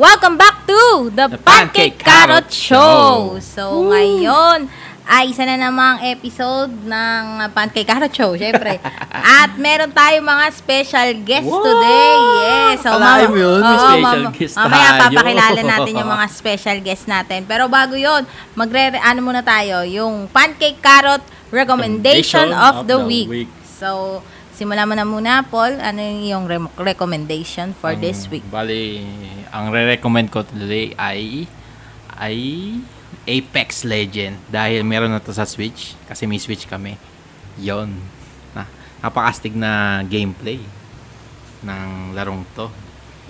Welcome back to the, The Pancake, Pancake Carrot, Carrot Show. Show. So, ngayon ay isa na namang episode ng Pancake Carrot Show, syempre. At meron tayong mga special guests Wow! today. Yes. So, Akalain mo yun, may oo, special guest Mamaya tayo. papakilala natin yung mga special guests natin. Pero bago yon magre ano muna tayo, yung Pancake Carrot Recommendation of, the, week. So, simulan mo na muna, Paul. Ano yung iyong rem- recommendation for Ang- this week? Bali, ang re-recommend ko today ay ay Apex Legend dahil meron na to sa Switch kasi may Switch kami. Yon. Na, napakastig na gameplay ng larong to.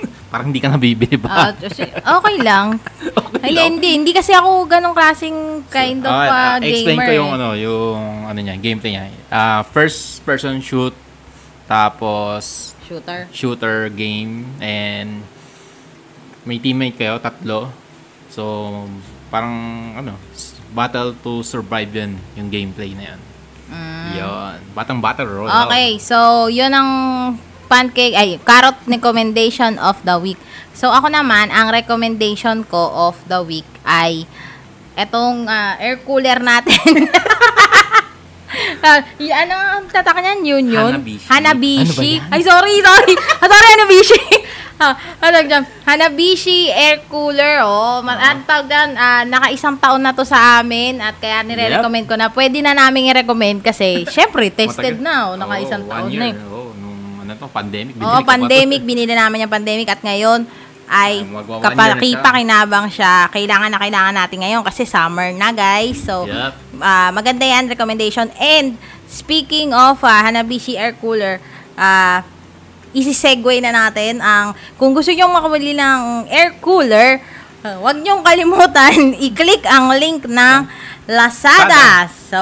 Parang hindi ka nabibili Ah, ba? kasi- okay lang. Okay Hindi, lang. hindi, hindi kasi ako ganong klaseng kind of uh, Ah, ah, explain gamer. ko yung eh. ano, yung ano niya, gameplay niya. Ah, first person shoot tapos Shooter. shooter game and may teammate kayo, tatlo. So, parang ano, battle to survive yun, yung gameplay na yun. Yun. Batang battle royale. Mm. Okay, so yun ang pancake, ay, carrot recommendation of the week. So ako naman, ang recommendation ko of the week ay etong ah, air cooler natin. Ah, y- ano ang tatak niyan? Yun yun? Hanabishi. Hanabishi. Ano ba yan? Ay, sorry, sorry. Ah, sorry, Hanabishi. ah, ano dyan? Hanabishi air cooler. Oh, Ma- ang tawag dyan, ah, naka-isang taon na to sa amin at kaya nire-recommend ko na pwede na namin i-recommend kasi syempre, tested na. Oh, naka-isang Oo, taon one na year. eh. Oo, nung ano to, pandemic. Binili Oo, ko pa to. pandemic, binili namin yung pandemic at ngayon ay na pa siya. Kailangan na kailangan natin ngayon kasi summer na guys. So, Yup. ah, maganda yan, recommendation. And, speaking of ah, Hanabishi Air Cooler, ah, isi-segue na natin ang, kung gusto nyo makabili ng air cooler, ah, huwag nyong kalimutan, i-click ang link ng Lazada. So, So,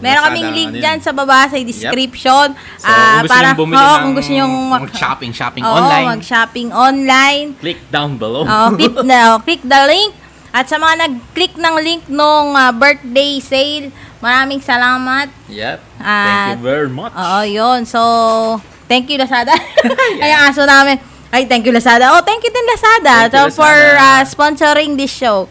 meron Lazada, kaming link ano dyan sa baba sa description. So, Ah, kung gusto para, nyo bumili oo, ng kung gusto nyo mag-shopping, shopping Oo, online, mag-shopping online. click down below. Oh, click na, oh, click the link. At sa mga nag-click ng link nung ah, birthday sale, maraming salamat. Yep. At- Thank you very much. Oo, yun. So, thank you Lazada. Ay, ang aso namin. Ay, thank you Lazada. Oh, thank you din Lazada. Thank you, so, for ah, Lazada. sponsoring this show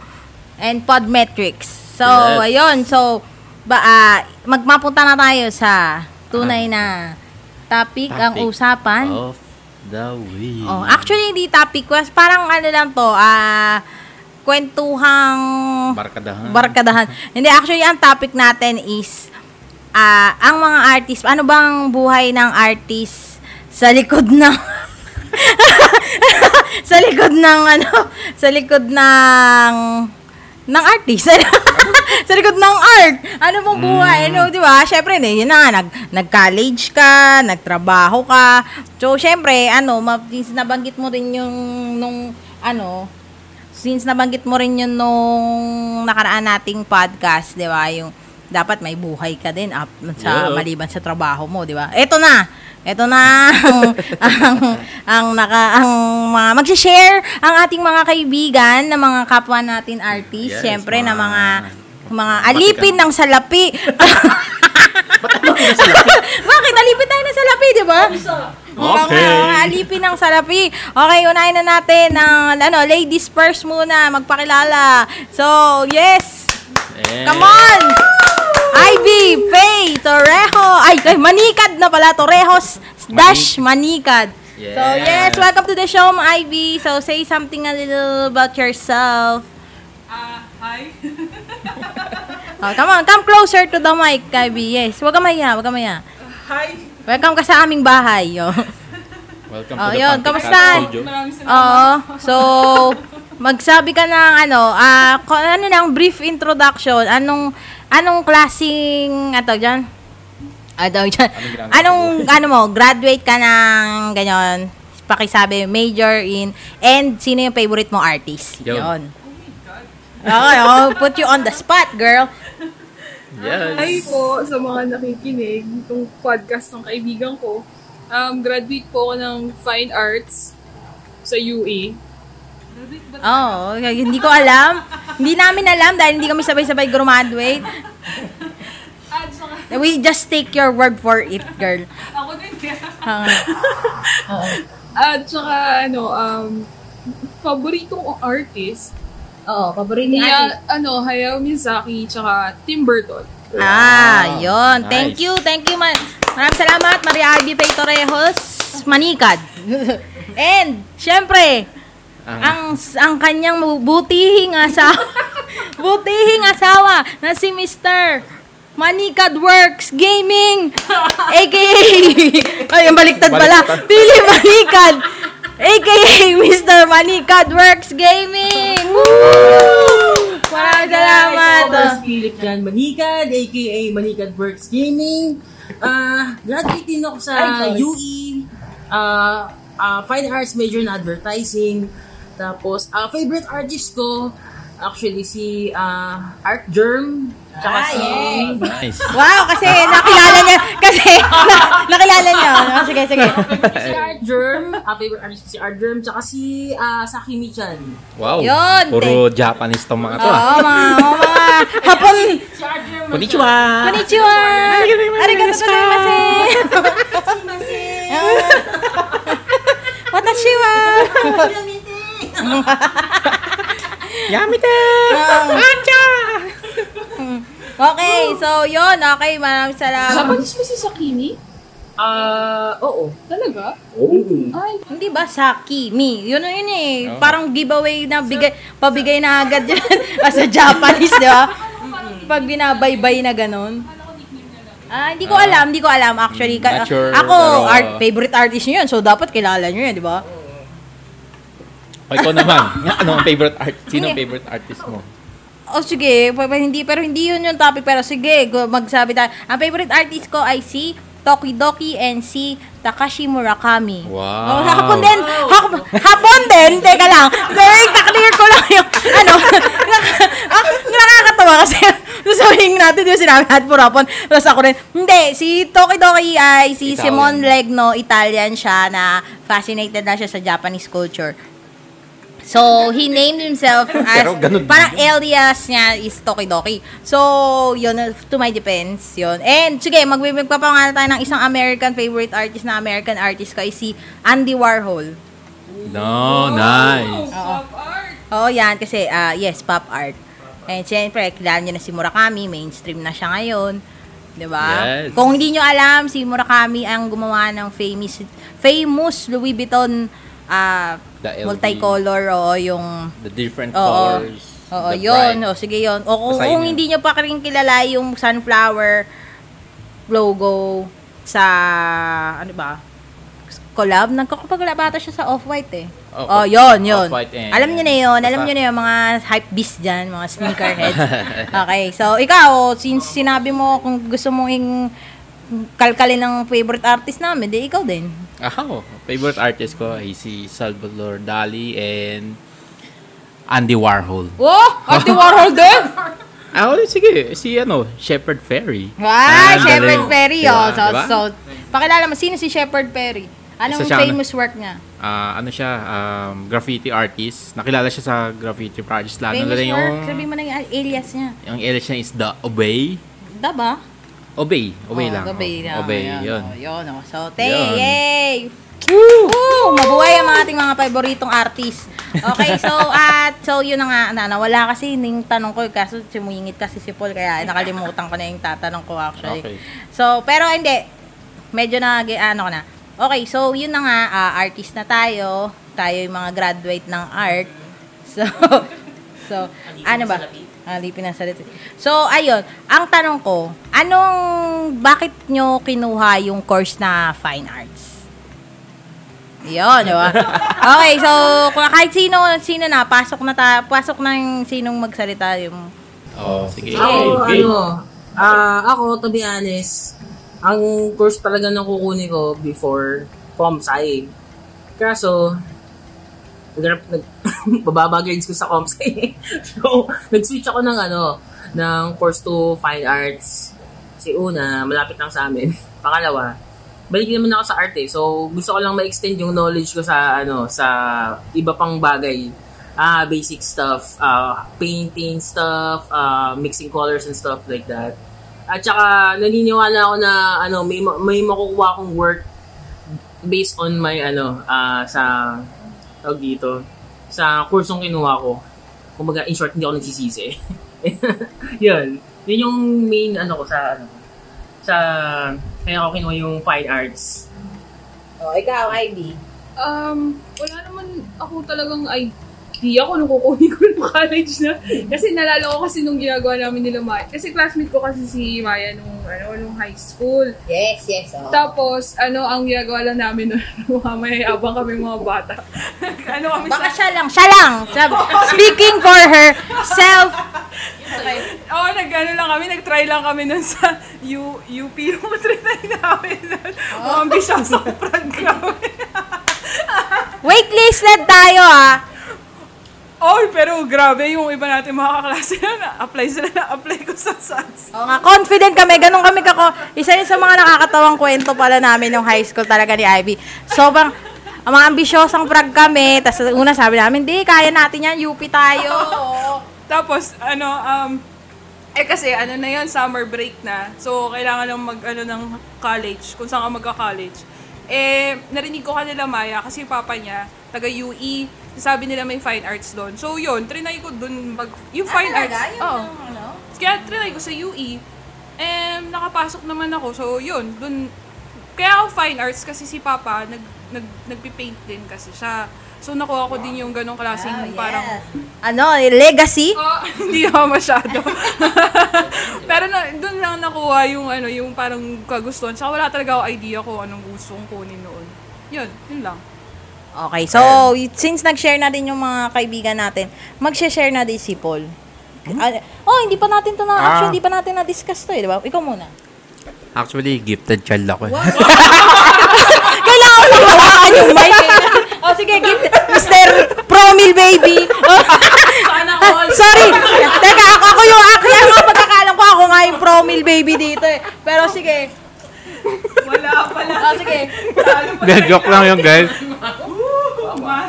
and Podmetrics. So, Yes. ayun. So, ba, ah, magmapunta na tayo sa tunay na topic, ang Topic usapan. Of the week. Oh, actually hindi topic quest, parang ano lang to, ah kwentuhang Barkadahan. barkadahan. Hindi actually ang topic natin is ah ang mga artist, ano bang buhay ng artist sa likod ng sa likod ng ano, sa likod ng ng artist. sa likod ng art. Ano mong buhay? Ano, di ba? Syempre, hindi, yun na nga, nag, nag-college ka, nagtrabaho ka. So, syempre, ano, ma- since nabanggit mo rin yung, nung, ano, since nabanggit mo rin yun nung nakaraan nating podcast, di ba? Yung, dapat may buhay ka din up sa Yeah. maliban sa trabaho mo, di ba? Ito na. Ito na ang, ang, ang naka ang mga magsi-share ang ating mga kaibigan na mga kapwa natin artist, Yes, syempre na mga mga- mga alipin ng salapi. Bakit alipin tayo ng salapi, di ba? Okay. Mga, mga alipin ng salapi. Okay, unahin na natin ng ano, ladies first muna, magpakilala. So, yes. Yeah. Come on! Ivy, Faye, Torrejo. Ay, ay, Manikad na pala. Torrejos dash Manikad. So, yes, welcome to the show, Ivy. So, say something a little about yourself. Ah, hi. Oh, come on, come closer to the mic, Ivy. Yes, wag ka maya, wag ka maya. hi. Welcome ka sa aming bahay. Oh. Welcome Oh, to the yun, Pancake kamusta? Studio. Maraming salamat. Oo. So, magsabi ka ng ano, ah, ano nang brief introduction, anong anong klaseng ato diyan? Ato diyan. Anong ginagawa Anong ano mo, graduate ka ng ganyan. Pakisabi major in and sino yung favorite mong artist? Yun. Yun. Okay, I'll put you on the spot, girl. Yes. Hi po sa mga nakikinig itong podcast ng kaibigan ko. Um, graduate po ako ng Fine Arts sa UE. Oh, okay. hindi ko alam. hindi namin alam dahil hindi kami sabay-sabay graduate. We just take your word for it, girl. ako din. Ah. At saka, ano, um, paboritong artist, Oo, paborito ni Ate. niya, ano, Hayao Miyazaki, tsaka Tim Burton. Ah, yon. Nice. Thank you, thank you. Ma- Maraming salamat, Maria Ivy Faye Torrejos, Manikad. And, syempre, Ang- ang ang kanyang butihing asawa, butihing asawa na si Mr. Manikad Works Gaming, aka, ay, yung baliktad pala, Baliktad. Pili Manikad, aka Mr. Manikad Works Gaming. Woo! Maraming salamat. Si Philip Jan Manikad, aka Manikad Works Gaming. Ah, graduate din ako sa Ay, sorry. UE. Ah, ah, Fine Arts major na advertising. Tapos, ah, favorite artist ko, actually si ah, Art Germ. Tsaka Ah, si... yes. Nice. Wow, kasi nakilala niya, kasi na, nakilala niya. Oh, sige, sige. si Art Germ. Ah, favorite artist ko si Art Germ. Tsaka si ah, Saki Michan. Wow. Yun, Puro Japanese tong mga to. Oo, ah. mga, oh, mga hapon. Si Art Germ. Konnichiwa. Konnichiwa. Arigato gozaimasu. Watashi wa. Yamite. Okay, so yun. Okay, maraming salamat. Japanese mo si Sakimi? Ah, oo. Talaga? Oo. Ay, Hindi ba sa Kimi? Yun yun eh. Oo. Parang giveaway na bigay, pabigay na agad yun. As a Japanese, di ba? Pag binabaybay na ganun. Ah, hindi ko Ah. alam, hindi ko alam actually. Ka- Not sure, ako, pero- art, favorite artist niyo yun. So, dapat kilala niyo yun, di ba? O ikaw naman. Ano ang favorite art? Sino ang favorite artist mo? Oh, sige. Pa- hindi, pero hindi yun yung topic. Pero sige, magsabi tayo. Ang favorite artist ko ay si Tokidoki and si Takashi Murakami. Wow. Oh, hapon din. Hapon, hapon din. Teka lang. Sorry, clear ko lang yung, ano, ah, nakakatawa kasi sasabihin natin, ba sinabi puro hapon. Tapos ako rin, hindi, si Tokidoki ay si Italian. Simon Legno, Italian siya na fascinated na siya sa Japanese culture. So, he named himself as, parang alias niya is Tokidoki. So, yun, to my defense, yun. And, sige, mag magpapangalan tayo ng isang American favorite artist na American artist ko is si Andy Warhol. No, nice. pop art! Oo, yan, kasi, ah, yes, pop art. And, siyempre, kilala niyo na si Murakami, mainstream na siya ngayon. 'Di ba? Yes. Kung hindi niyo alam, si Murakami ang gumawa ng famous famous Louis Vuitton ah, The LV. multicolor o yung The different Oo. colors. Oo, the yun. bright. O, sige yun. O kung, Basahin kung hindi nyo pa rin kilala yung sunflower logo sa, ano ba, collab, nagkakapag bata siya sa Off-White eh. Oh, Oh, yun, yun. And- Alam nyo na yun. Alam nyo na yun, mga hype beast dyan, mga sneakerheads. okay, so ikaw, since sinabi mo kung gusto mong ing kalkalin ng favorite artist namin, di ikaw din. Ako, favorite artist ko ay si Salvador Dali and Andy Warhol. Oh, Andy Warhol din? Ako, sige, si ano, Shepard Ferry. Ah, Ah, Shepard. Perry, Diba? oh. So, Diba? so, pakilala mo, sino si Shepard Perry? Anong siya, ano? famous work niya? Ah, ano siya, um, graffiti artist. Nakilala siya sa graffiti artist. Lalo famous na rin work? yung, Sabi mo na yung alias niya. yung alias niya is The Obey. Da ba? Obey. Obey Oh, lang. Obey oh. lang. Obey, Ayan, yun. oh, yun, oh. So, te, Yun. yay! Woo! Mabuhay ang mga ating mga paboritong artist. Okay, so, at, so, yun na nga, na, nawala kasi yung tanong ko, kaso sumingit kasi si Paul, kaya nakalimutan ko na yung tatanong ko actually. Okay. So, pero hindi. Medyo na, ano ko na. Okay, so, yun na nga, ah, artist na tayo. Tayo yung mga graduate ng art. So, so, ano ba? Alipin ng salita. So, ayun. Ang tanong ko, anong, bakit nyo kinuha yung course na fine arts? Yun, di ba? Okay, so, kung kahit sino, sino na, pasok na ta, pasok na yung sinong magsalita yung, Oh, sige. Ako, Okay. ano, ah, ako, to be honest, ang course talaga na kukunin ko before ComSci. Kaso, nag, nag, bababa grades ko sa ComSci. so, nag-switch ako ng ano, ng course to Fine Arts. Kasi una, malapit lang sa amin. Pangalawa, balik naman ako sa art eh. So, gusto ko lang ma-extend yung knowledge ko sa, ano, sa iba pang bagay. Ah, basic stuff, ah, painting stuff, ah, mixing colors and stuff like that. At saka, naniniwala ako na, ano, may, ma- may makukuha akong work based on my, ano, ah, sa, tawag dito, sa kursong kinuha ko. Kumbaga, in short, hindi ako nagsisisi. yun. Yun yung main ano ko sa ano sa kaya ako kinuha yung fine arts. Oh, ikaw, Ivy. Um, wala naman ako talagang idea kung anong kukunin ko ng college na. Kasi nalala ko kasi nung ginagawa namin nila Maya. Kasi classmate ko kasi si Maya nung, ano, nung high school. Yes, yes. Oh. Tapos, ano, ang ginagawa lang namin nun, mga mayayabang kami mga bata. ano kami Baka sa... siya lang, siya lang. Speaking for herself. Oo, oh, nag, ano lang kami, nag-try lang kami nun sa U, UP. Yung try namin nun. Mga ambisyosong prank kami. Waitlisted tayo ah. Oy, pero grabe yung iba natin mga kaklase na na-apply sila na-apply ko sa SATS. Oo nga, confident kami. Ganun kami kako. Isa yun sa mga nakakatawang kwento pala namin nung high school talaga ni Ivy. Sobrang, ang mga ambisyosang prag kami. Tapos una sabi namin, di, kaya natin yan. UP tayo. Tapos, ano, um, eh kasi, ano na yun, summer break na. So, kailangan lang mag, ano, ng college, kung saan ka magka-college. Eh, narinig ko kanila Maya, kasi yung papa niya, taga UE, sabi nila may fine arts doon. So, yun, trinay ko doon mag, yung fine arts. Oo. ano? Kaya trinay ko sa UE. Eh, nakapasok naman ako. So, yun, dun, kaya ako fine arts kasi si Papa, nag, nag, nagpipaint din kasi siya. So, nakuha ko din yung ganong klaseng parang, Ano, legacy? Oh, hindi ako masyado. Pero na, doon lang nakuha yung ano, yung parang kagustuhan. Saka wala talaga ako idea kung anong gusto kong kunin noon. Yun, yun lang. Okay, so, y- since nag-share na din yung mga kaibigan natin, mag-share na din si Paul. Ah, oh, hindi pa natin to na, Ah. actually, hindi pa natin na-discuss to eh, di ba? Ikaw muna. Actually, gifted child ako eh. Kailangan mo hawakan yung mic. eh. oh, sige, give Mr. Promil Baby. Sana all! sorry. Teka, ako, ako yung, ako yung mga pagkakalam ko, ako nga yung Promil Baby dito eh. Pero sige. Wala pala. Oh, sige. Hindi, joke lang yun, guys.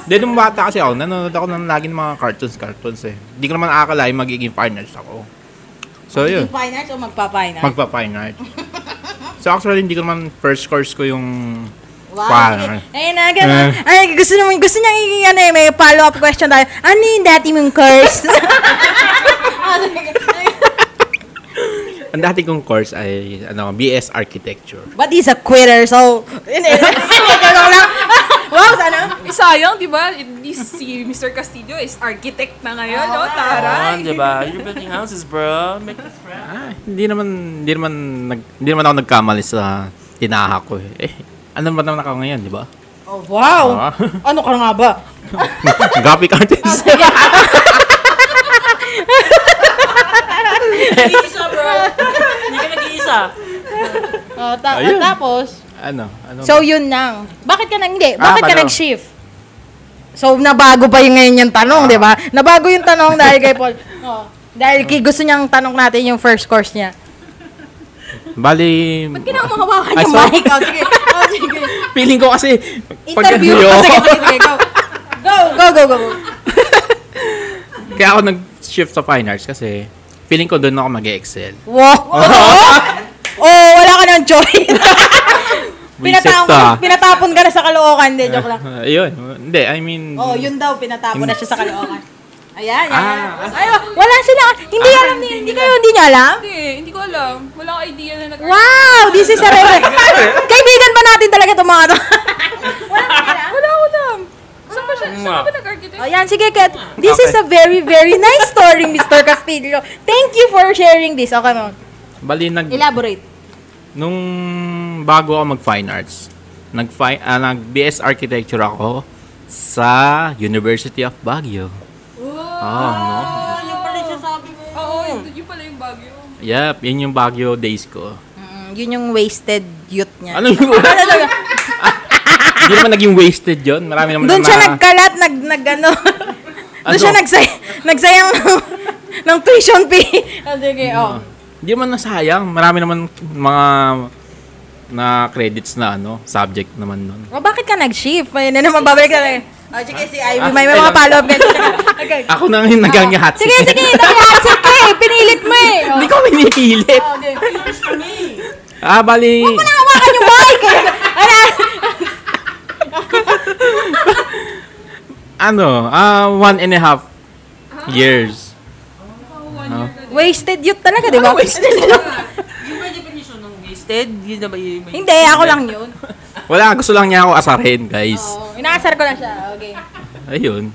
Hindi, nung bata kasi ako, nanonood ako ng lagi ng mga cartoons, cartoons eh. Hindi ko naman akalain magiging fine arts ako. So, yun. Fine arts o magpa-fine arts? Magpa-fine art. So, actually, hindi ko naman first course ko yung Wow, art. Ayun na, ganun. Eh. Ay, gusto naman, gusto niya ano eh, may follow-up question tayo. Ano yung dati mong course? Ah. Ang dati kong course ay ano, BS Architecture. What is a quitter? So, hindi, ganun lang. Wow, sana? Eh, sayang, di ba? At least si Mr. Castillo is architect na ngayon, no? Taray. di ba? You're building houses, bro. Make this friend. Ah, hindi naman hindi naman nag, hindi naman ako nagkamali sa tinaha ko eh. eh ano ba naman ako ngayon, di ba? Oh, wow. Ah. Ano ka nga ba? Graphic artist. Nag-iisa, bro. Hindi ka nag-iisa. Oh, ta- Ayun. tapos, ano? Ano? so yun lang. Bakit ka nang, hindi, Ah, bakit ka paano? nag-shift? So, nabago pa yung ngayon yung tanong, Ah. di ba? Nabago yung tanong dahil kay Paul. Oh, dahil kay gusto niyang tanong natin yung first course niya. Bali, Ba't kailangan mo hawakan Ay, yung sorry. mic? Oh, sige. Oh, sige. feeling ko kasi Interview. Pag, Oh, sige, sige, sige. Go. Go, go, go, go. Kaya ako nag-shift sa fine arts kasi feeling ko doon ako mag-excel. Wow. oh, wala ka ng choice. Pinatapon, ka. pinatapon ka na sa Caloocan. Hindi, joke lang. Uh, yun. Hindi, I mean... Oh, yun daw, pinatapon na siya sa Caloocan. Ayan, yan. Ah. Ay, wala sila. Hindi alam niya. Hindi kayo, hindi niya alam? Hindi, hindi ko alam. Wala akong idea na nag Wow, this is a rare. Kaibigan ba natin talaga itong mga to? Wala akong alam. Saan ba siya? Saan ba nag-architect? Oh, yan, sige, Kat. This is a very, very nice story, Mr. Castillo. Thank you for sharing this. Okay, mo. Bali, nag, Elaborate. Nung bago ako mag-fine arts, nag, ah, nag-BS Architecture ako sa University of Baguio. Oh, no? Oo, yun, yun pala yung Baguio. Yep, yun yung Baguio days ko. Mm, yun yung wasted youth niya. Ano yung... Hindi naman naging wasted yon Marami naman Doon na- siya nagkalat, nag, nag ano. Doon Ano? siya nagsay, nagsayang ng, ng tuition fee. Oh, sige, oh. Hindi man nasayang. Marami naman mga na credits na ano, subject naman nun. Oh, bakit ka nag-shift? Ayun na naman, babalik na. Oh, sige, si Ivy, may Ah, mga ayun. follow-up ka. Okay. Ako na yung nagangyahat. Sige, sige, nag-answer ka eh. Pinilit mo eh. Hindi ko pinipilit. Oh, okay. Ah, bali. Huwag mo na hawakan yung mic. eh. Ano? ano, ah, one and a half years. Wasted youth talaga, di ba? Yung may definition ng wasted, yun na ba yung may... Hindi, ako lang yun. Wala, gusto lang niya ako asarin, guys. Oo, inaasar ko lang siya. Okay. Ayun.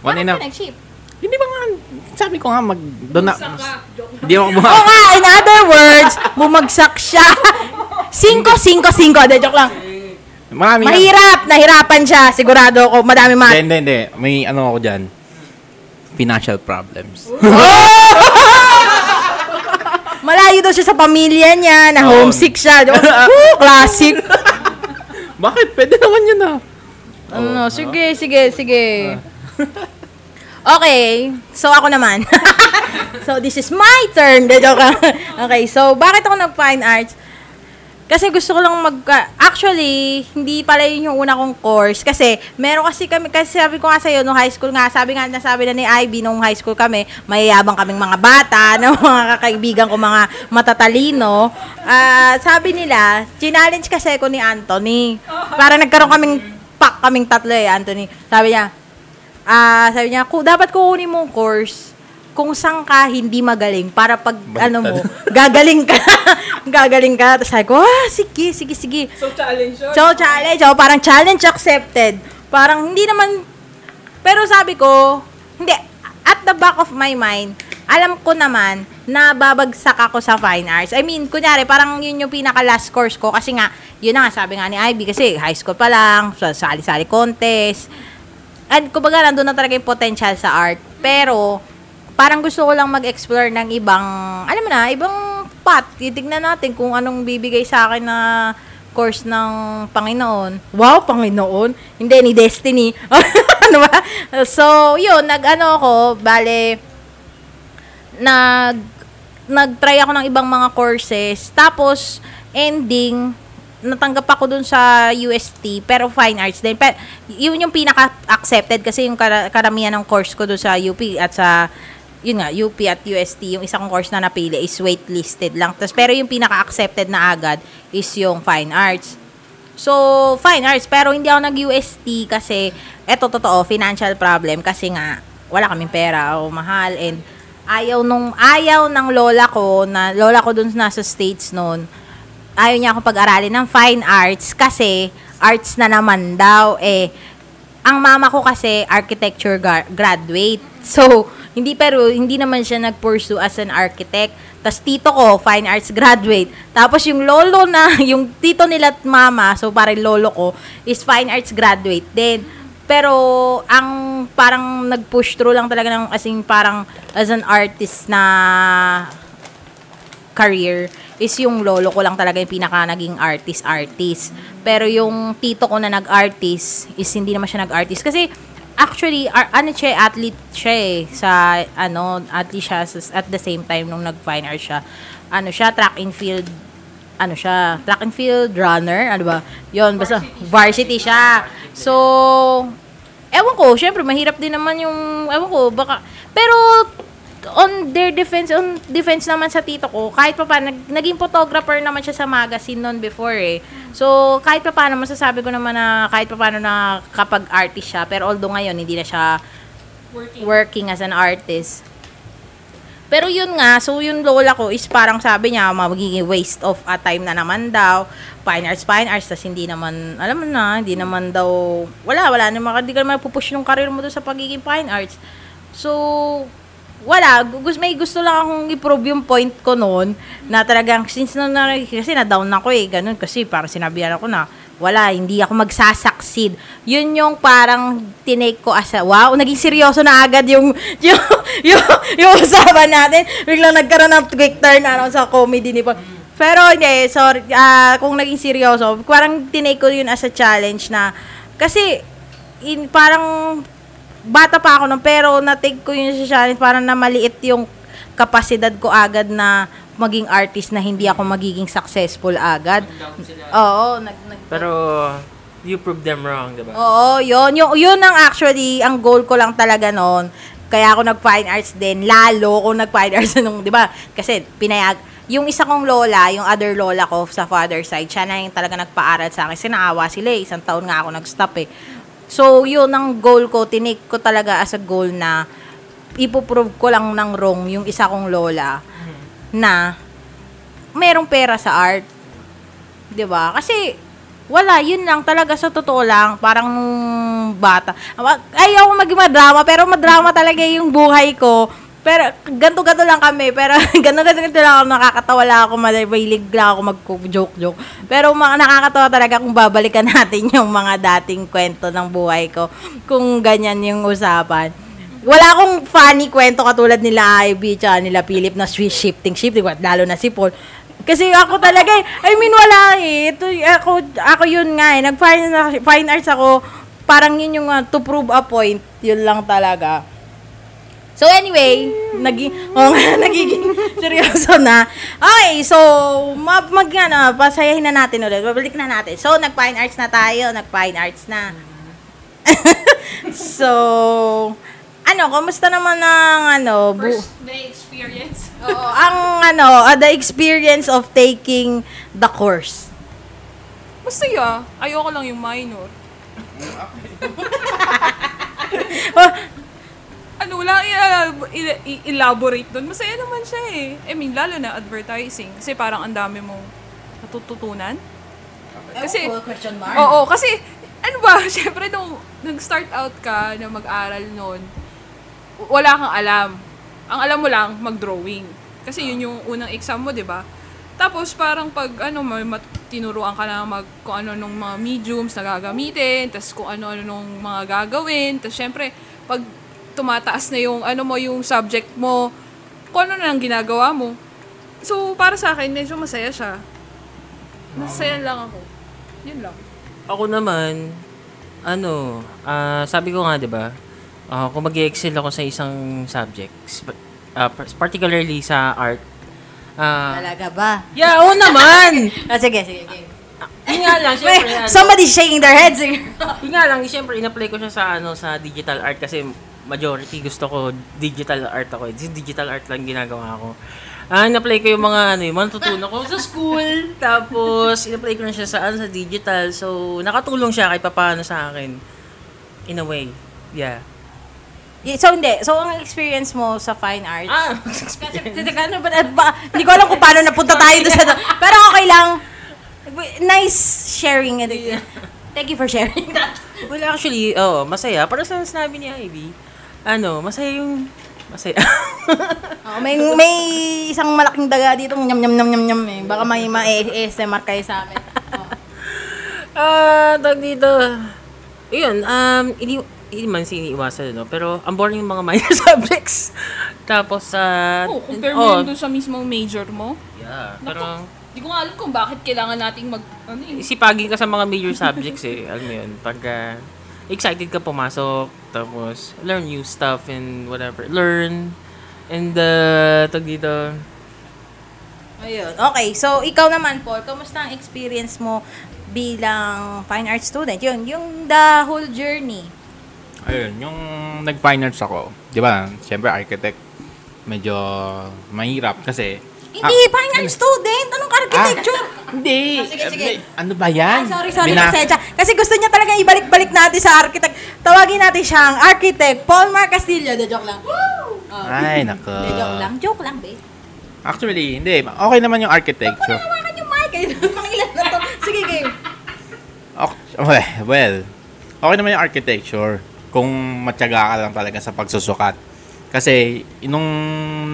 One and a nag-ship? Hindi ba nga, sabi ko nga, mag, doon na, hindi ako Oo nga, in other words, bumagsak siya. Cinco, cinco, cinco. De, joke lang. marami nga. Mahirap, nahirapan siya. Sigurado ako, madami Hindi, mat. hindi, hindi. May ano ako dyan. Financial problems. Malayo daw siya sa pamilya niya, na Oo. homesick siya. Woo, classic. Bakit? Pwede naman yun ah. Ano, sige, sige, sige. Okay, so ako naman. so this is my turn. De, joke lang. okay, so bakit ako nag-fine arts? Kasi gusto ko lang mag... Actually, hindi pala yun yung una kong course. Kasi, meron kasi kami, kasi sabi ko nga sa'yo, nung high school nga, sabi nga, nasabi na ni Ivy, nung high school kami, mayayabang kaming mga bata, ng mga kakaibigan ko, mga matatalino. Ah, sabi nila, challenge kasi ko ni Anthony. Para nagkaroon kaming pack kaming tatlo eh, Anthony. Sabi niya, ah, sabi niya, "Ku- dapat kukunin mo course kung saan ka hindi magaling para pag ano mo, gagaling ka. gagaling ka. Tapos sabi ko, ah, sige, sige, sige. So, challenge yun. So, challenge. Oh, parang challenge accepted. Parang hindi naman, pero sabi ko, hindi, at the back of my mind, alam ko naman na babagsak ako sa fine arts. I mean, kunyari, parang yun yung pinaka last course ko kasi nga, yun na nga, sabi nga ni Ivy, kasi high school pa lang, sa sali-sali contest. And kumbaga, nandun na talaga yung potential sa art. Pero, parang gusto ko lang mag-explore ng ibang, alam mo na, ibang path. Titignan natin kung anong bibigay sa akin na course ng Panginoon. Wow, Panginoon. Hindi, ni Destiny. ano ba? So, yun, nag-ano ako, bale, nag, nag-try ako ng ibang mga courses. Tapos, ending, natanggap ako dun sa UST, pero fine arts din. Pero, yun yung pinaka-accepted kasi yung kara- karamihan ng course ko dun sa UP at sa yun nga, UP at UST, yung isang course na napili is waitlisted lang. Tas, pero yung pinaka-accepted na agad is yung fine arts. So, fine arts. Pero hindi ako nag-UST kasi, eto totoo, financial problem. Kasi nga, wala kaming pera o mahal. And ayaw nung, ayaw ng lola ko, na lola ko dun nasa States noon, ayaw niya ako pag-aralin ng fine arts kasi arts na naman daw. Eh, ang mama ko kasi architecture gar- graduate. So, hindi pero hindi naman siya nag-pursue as an architect. Tapos tito ko, fine arts graduate. Tapos yung lolo na, yung tito nila at mama, so parang lolo ko, is fine arts graduate din. Pero ang parang nag-push through lang talaga ng as in parang as an artist na career is yung lolo ko lang talaga yung pinaka naging artist-artist. Pero yung tito ko na nag-artist is hindi naman siya nag-artist. Kasi actually, ar- ano siya, athlete siya eh. Sa, ano, athlete siya at the same time nung nag-fine art siya. Ano siya, track and field, ano siya, track and field runner, ano ba? Yun, basta varsity siya. So, ewan ko, syempre, mahirap din naman yung, ewan ko, baka, pero, on their defense, on defense naman sa tito ko, kahit pa pa, nag, naging photographer naman siya sa magazine noon before eh. So, kahit pa paano, masasabi ko naman na kahit pa paano na kapag artist siya, pero although ngayon, hindi na siya Working. working as an artist. Pero yun nga, so yung lola ko is parang sabi niya, magiging waste of a time na naman daw. Fine arts, fine arts, tas hindi naman, alam mo na, hindi naman daw, wala, wala naman, hindi ka naman pupush yung career mo doon sa pagiging fine arts. So, wala, gusto, may gusto lang akong i-prove yung point ko noon na talagang since na, na kasi na-down ako eh, ganun kasi parang sinabihan ako na wala, hindi ako magsasucceed. Yun yung parang tinake ko as a, wow, naging seryoso na agad yung, yung, yung, yung usapan natin. Biglang nagkaroon ng quick turn ano, sa comedy ni Paul. Pero hindi, sorry, ah, kung naging seryoso, parang tinake ko yun as a challenge na, kasi, in, parang, bata pa ako nun, pero na-take ko yun sa challenge, parang na maliit yung kapasidad ko agad na maging artist na hindi ako magiging successful agad. Oo, nag, nag Pero, you prove them wrong, diba? Oo, yun. Yung, yun ang actually, ang goal ko lang talaga noon. Kaya ako nag-fine arts din. Lalo kung nag-fine arts nung, di ba? Kasi pinayag, yung isa kong lola, yung other lola ko sa father side, siya na yung talaga nagpaaral sa akin. Kasi naawa sila eh. Isang taon nga ako nag-stop eh. So, yun ang goal ko. Tinake ko talaga as a goal na ipoprove ko lang ng wrong yung isa kong lola na merong pera sa art. 'Di ba? Kasi wala, yun lang talaga sa totoo lang, parang nung bata. Ayaw ko maging madrama, pero madrama talaga yung buhay ko. Pero ganto-ganto lang kami, pero ganto-ganto lang ako, nakakatawa lang ako, mahilig lang ako mag-joke-joke. Pero mga nakakatawa talaga kung babalikan natin yung mga dating kwento ng buhay ko, kung ganyan yung usapan. Wala akong funny kwento katulad nila Ivy tsaka nila Philip na shifting shifting lalo na si Paul. Kasi ako talaga eh, I mean wala eh. Ito, ako, ako yun nga eh. Nag-fine, fine arts ako. Parang yun yung uh, to prove a point. Yun lang talaga. So anyway, naging, oh, nagiging seryoso na. Okay, so, mag, mag ano, pasayahin na natin ulit. Babalik na natin. So, nag-fine arts na tayo. Nag-fine arts na. so, ano, kamusta naman ang ano, bu- First day experience. Oo, ang ano, uh, the experience of taking the course. Masaya. Ayoko lang yung minor. Oh, Ano, wala i- i- i- elaborate doon. Masaya naman siya eh. I mean, lalo na advertising. Kasi parang ang dami mong natututunan. Kasi, oh, question mark. oo, kasi, ano ba, syempre nung nag-start out ka na mag-aral noon, wala kang alam. Ang alam mo lang, mag-drawing. Kasi yun yung unang exam mo, di ba? Tapos parang pag ano, may mat- tinuruan ka na mag, kung ano nung mga mediums na gagamitin, tapos kung ano-ano nung mga gagawin, tapos syempre, pag tumataas na yung ano mo, yung subject mo, kung ano na ang ginagawa mo. So, para sa akin, medyo masaya siya. Masaya lang ako. Yun lang. Ako naman, ano, ah, sabi ko nga, di ba, ah, kung mag excel ako sa isang subject, sp- ah, par- particularly sa art, ah, Talaga ba? yeah, oo naman! Ah, sige, sige, sige. Yun nga lang, syempre, Wait, ano, somebody's shaking their heads. yun nga lang, syempre, in-apply ko siya sa, ano, sa digital art kasi majority gusto ko digital art ako. eh. This digital art lang ginagawa ko. Ah, in-apply ko yung mga, ano, yung mga natutunan ko sa school. Tapos, in-apply ko na siya sa, ano, sa digital. So, nakatulong siya kahit papaano sa akin. In a way. Yeah. so, hindi. So, ang experience mo sa fine arts? Ah, Kasi, teka, ano ba, ba, hindi ko alam kung paano napunta tayo doon sa, pero okay lang. Nice sharing. Thank you for sharing that. well, actually, oh, masaya. Para sa sinabi ni Ivy, ano, masaya yung, masaya. Oh, may may isang malaking daga dito, nyam nyam nyam nyam nyam eh. Baka may ma-ASMR kayo sa amin. Oh. Ah, tag dito. Yun, um, ini hindi man siniiwasan, no? Pero, ang boring yung mga minor subjects. Tapos, sa... Oh, compare oh, mo yun dun sa mismong major mo. Yeah, Naku, pero... Di ko nga alam kung bakit kailangan nating mag, ano eh. Isipagin ka sa mga major subjects eh. Alam mo yun, pagka excited ka pumasok, tapos learn new stuff and whatever. Learn. And, uh, tag dito, Ayun. Okay, so ikaw naman, Paul, kamusta ang experience mo bilang fine art student? Yun, yung the whole journey. Ayun, yung nag-fine arts ako, di ba, siyempre architect, medyo mahirap kasi... Hindi, fine art student. Anong architecture? Hindi! Ah, sige, sige. Ano ba yan? Ah, sorry, sorry, Bina- pasensya. Kasi gusto niya talaga ibalik-balik natin sa architect. Tawagin natin siyang architect Paul Mar Castillo. De joke lang. Oh. Ay, nako. De joke lang. Joke lang, babe. Actually, hindi. Okay naman yung architecture. Hawakan yung mic. Ayun, Pangilan na to. Sige, game. Okay, well, okay naman yung architecture kung matyaga ka lang talaga sa pagsusukat. Kasi, nung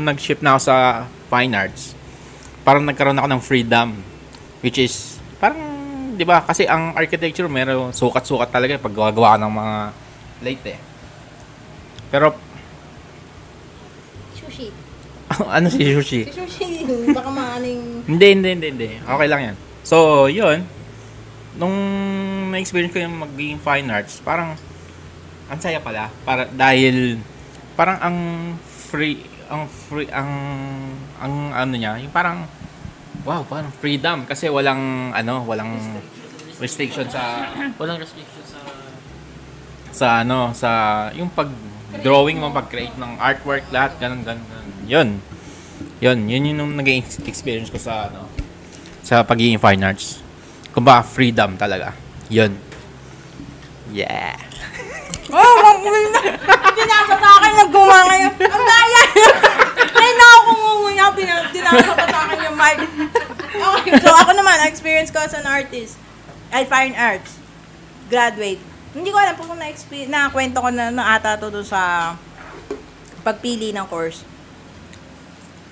nag-shift na ako sa fine arts, parang nagkaroon ako ng freedom. Which is, parang, di ba, kasi ang architecture, meron sukat-sukat talaga pag gagawa ng mga late eh. Pero, Sushi. ano si Sushi? Si Sushi, baka maaning... Hindi, hindi, hindi, hindi. Okay lang yan. So, yun. Nung na-experience ko yung magiging fine arts, parang ang saya pala. Para, dahil parang ang free, ang free, ang, ang ano niya, yung parang, wow, parang freedom. Kasi walang, ano, walang restriction sa, walang restriction sa... sa ano, sa, yung pag drawing mo, pag-create ng artwork, lahat, ganun, ganun, ganun. Yun. Yun, yun yung naging experience ko sa, ano, sa pagiging fine arts. Kumbaga, freedom talaga. Yun. Yeah. Oh, mo na. Pinasa sa akin, nagkumanga yun. Ang daya. Ngayon na ako kumukuya, pinasa pa sa akin yung mic. Okay, so ako naman, experience ko as an artist. I fine arts. Graduate. Hindi ko alam kung na-experience, na kwento ko na, na ata to doon sa pagpili ng course.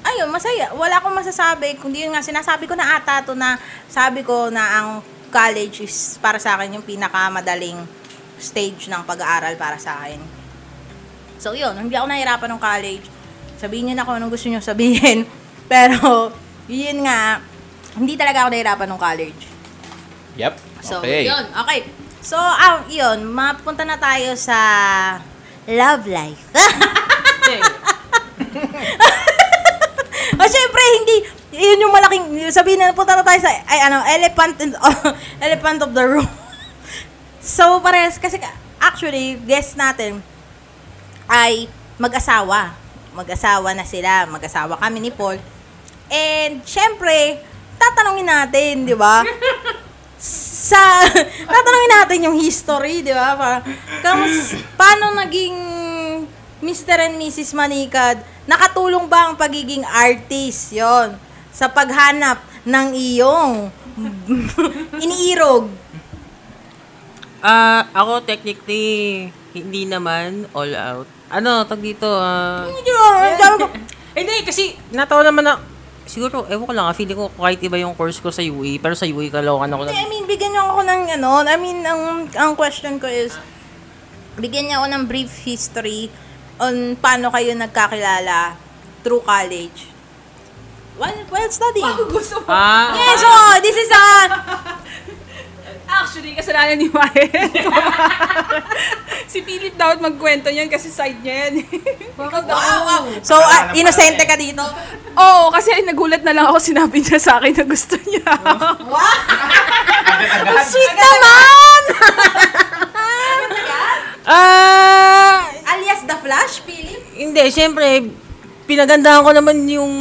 Ayun, masaya. Wala akong masasabi. Kundi yun nga, sinasabi ko na ata to na sabi ko na ang college is para sa akin yung pinakamadaling stage ng pag-aaral para sa akin. So, yun. Hindi ako nahirapan ng college. Sabihin niyo na kung anong gusto niyo sabihin. Pero, yun nga, hindi talaga ako nahirapan ng college. Yep. So, okay. yun. Okay. So, ah, yun. Mapunta na tayo sa love life. o, syempre, hindi, yun yung malaking, sabihin na, punta na tayo sa, ay, ano, elephant, in, elephant of the room. So, parehas, kasi, actually, guest natin, ay mag-asawa. Mag-asawa na sila. Mag-asawa kami ni Paul. And, syempre, tatanungin natin, di ba? sa tatanungin natin yung history, di ba? Para, kamus, paano naging Mr. and Mrs. Manikad? Nakatulong ba ang pagiging artist? yon sa paghanap ng iyong iniirog. Ah, ako technically hindi naman all out. Ano, tag dito, ah... Hindi, kasi natawa naman na, siguro, ewan ko lang, ah, feeling ko kahit iba yung course ko sa UE, pero sa UE, kalokan ako Hindi. I mean, bigyan niyo ako ng ano, I mean, ang, ang question ko is, bigyan niyo ako ng brief history on paano kayo nagkakilala through college. While, while studying. Gusto mo? Ah, Yes, so, this is a, Actually, kasalanan ni Maya. si Philip dapat magkwento niyan kasi side niya yan. Ikaw daw. wow, so, uh, inosente ka dito? Oo, kasi nagulat na lang ako sinabi niya sa akin na gusto niya. Sweet naman! ah, Alias The Flash, Philip? hindi, syempre, pinagandahan ko naman yung,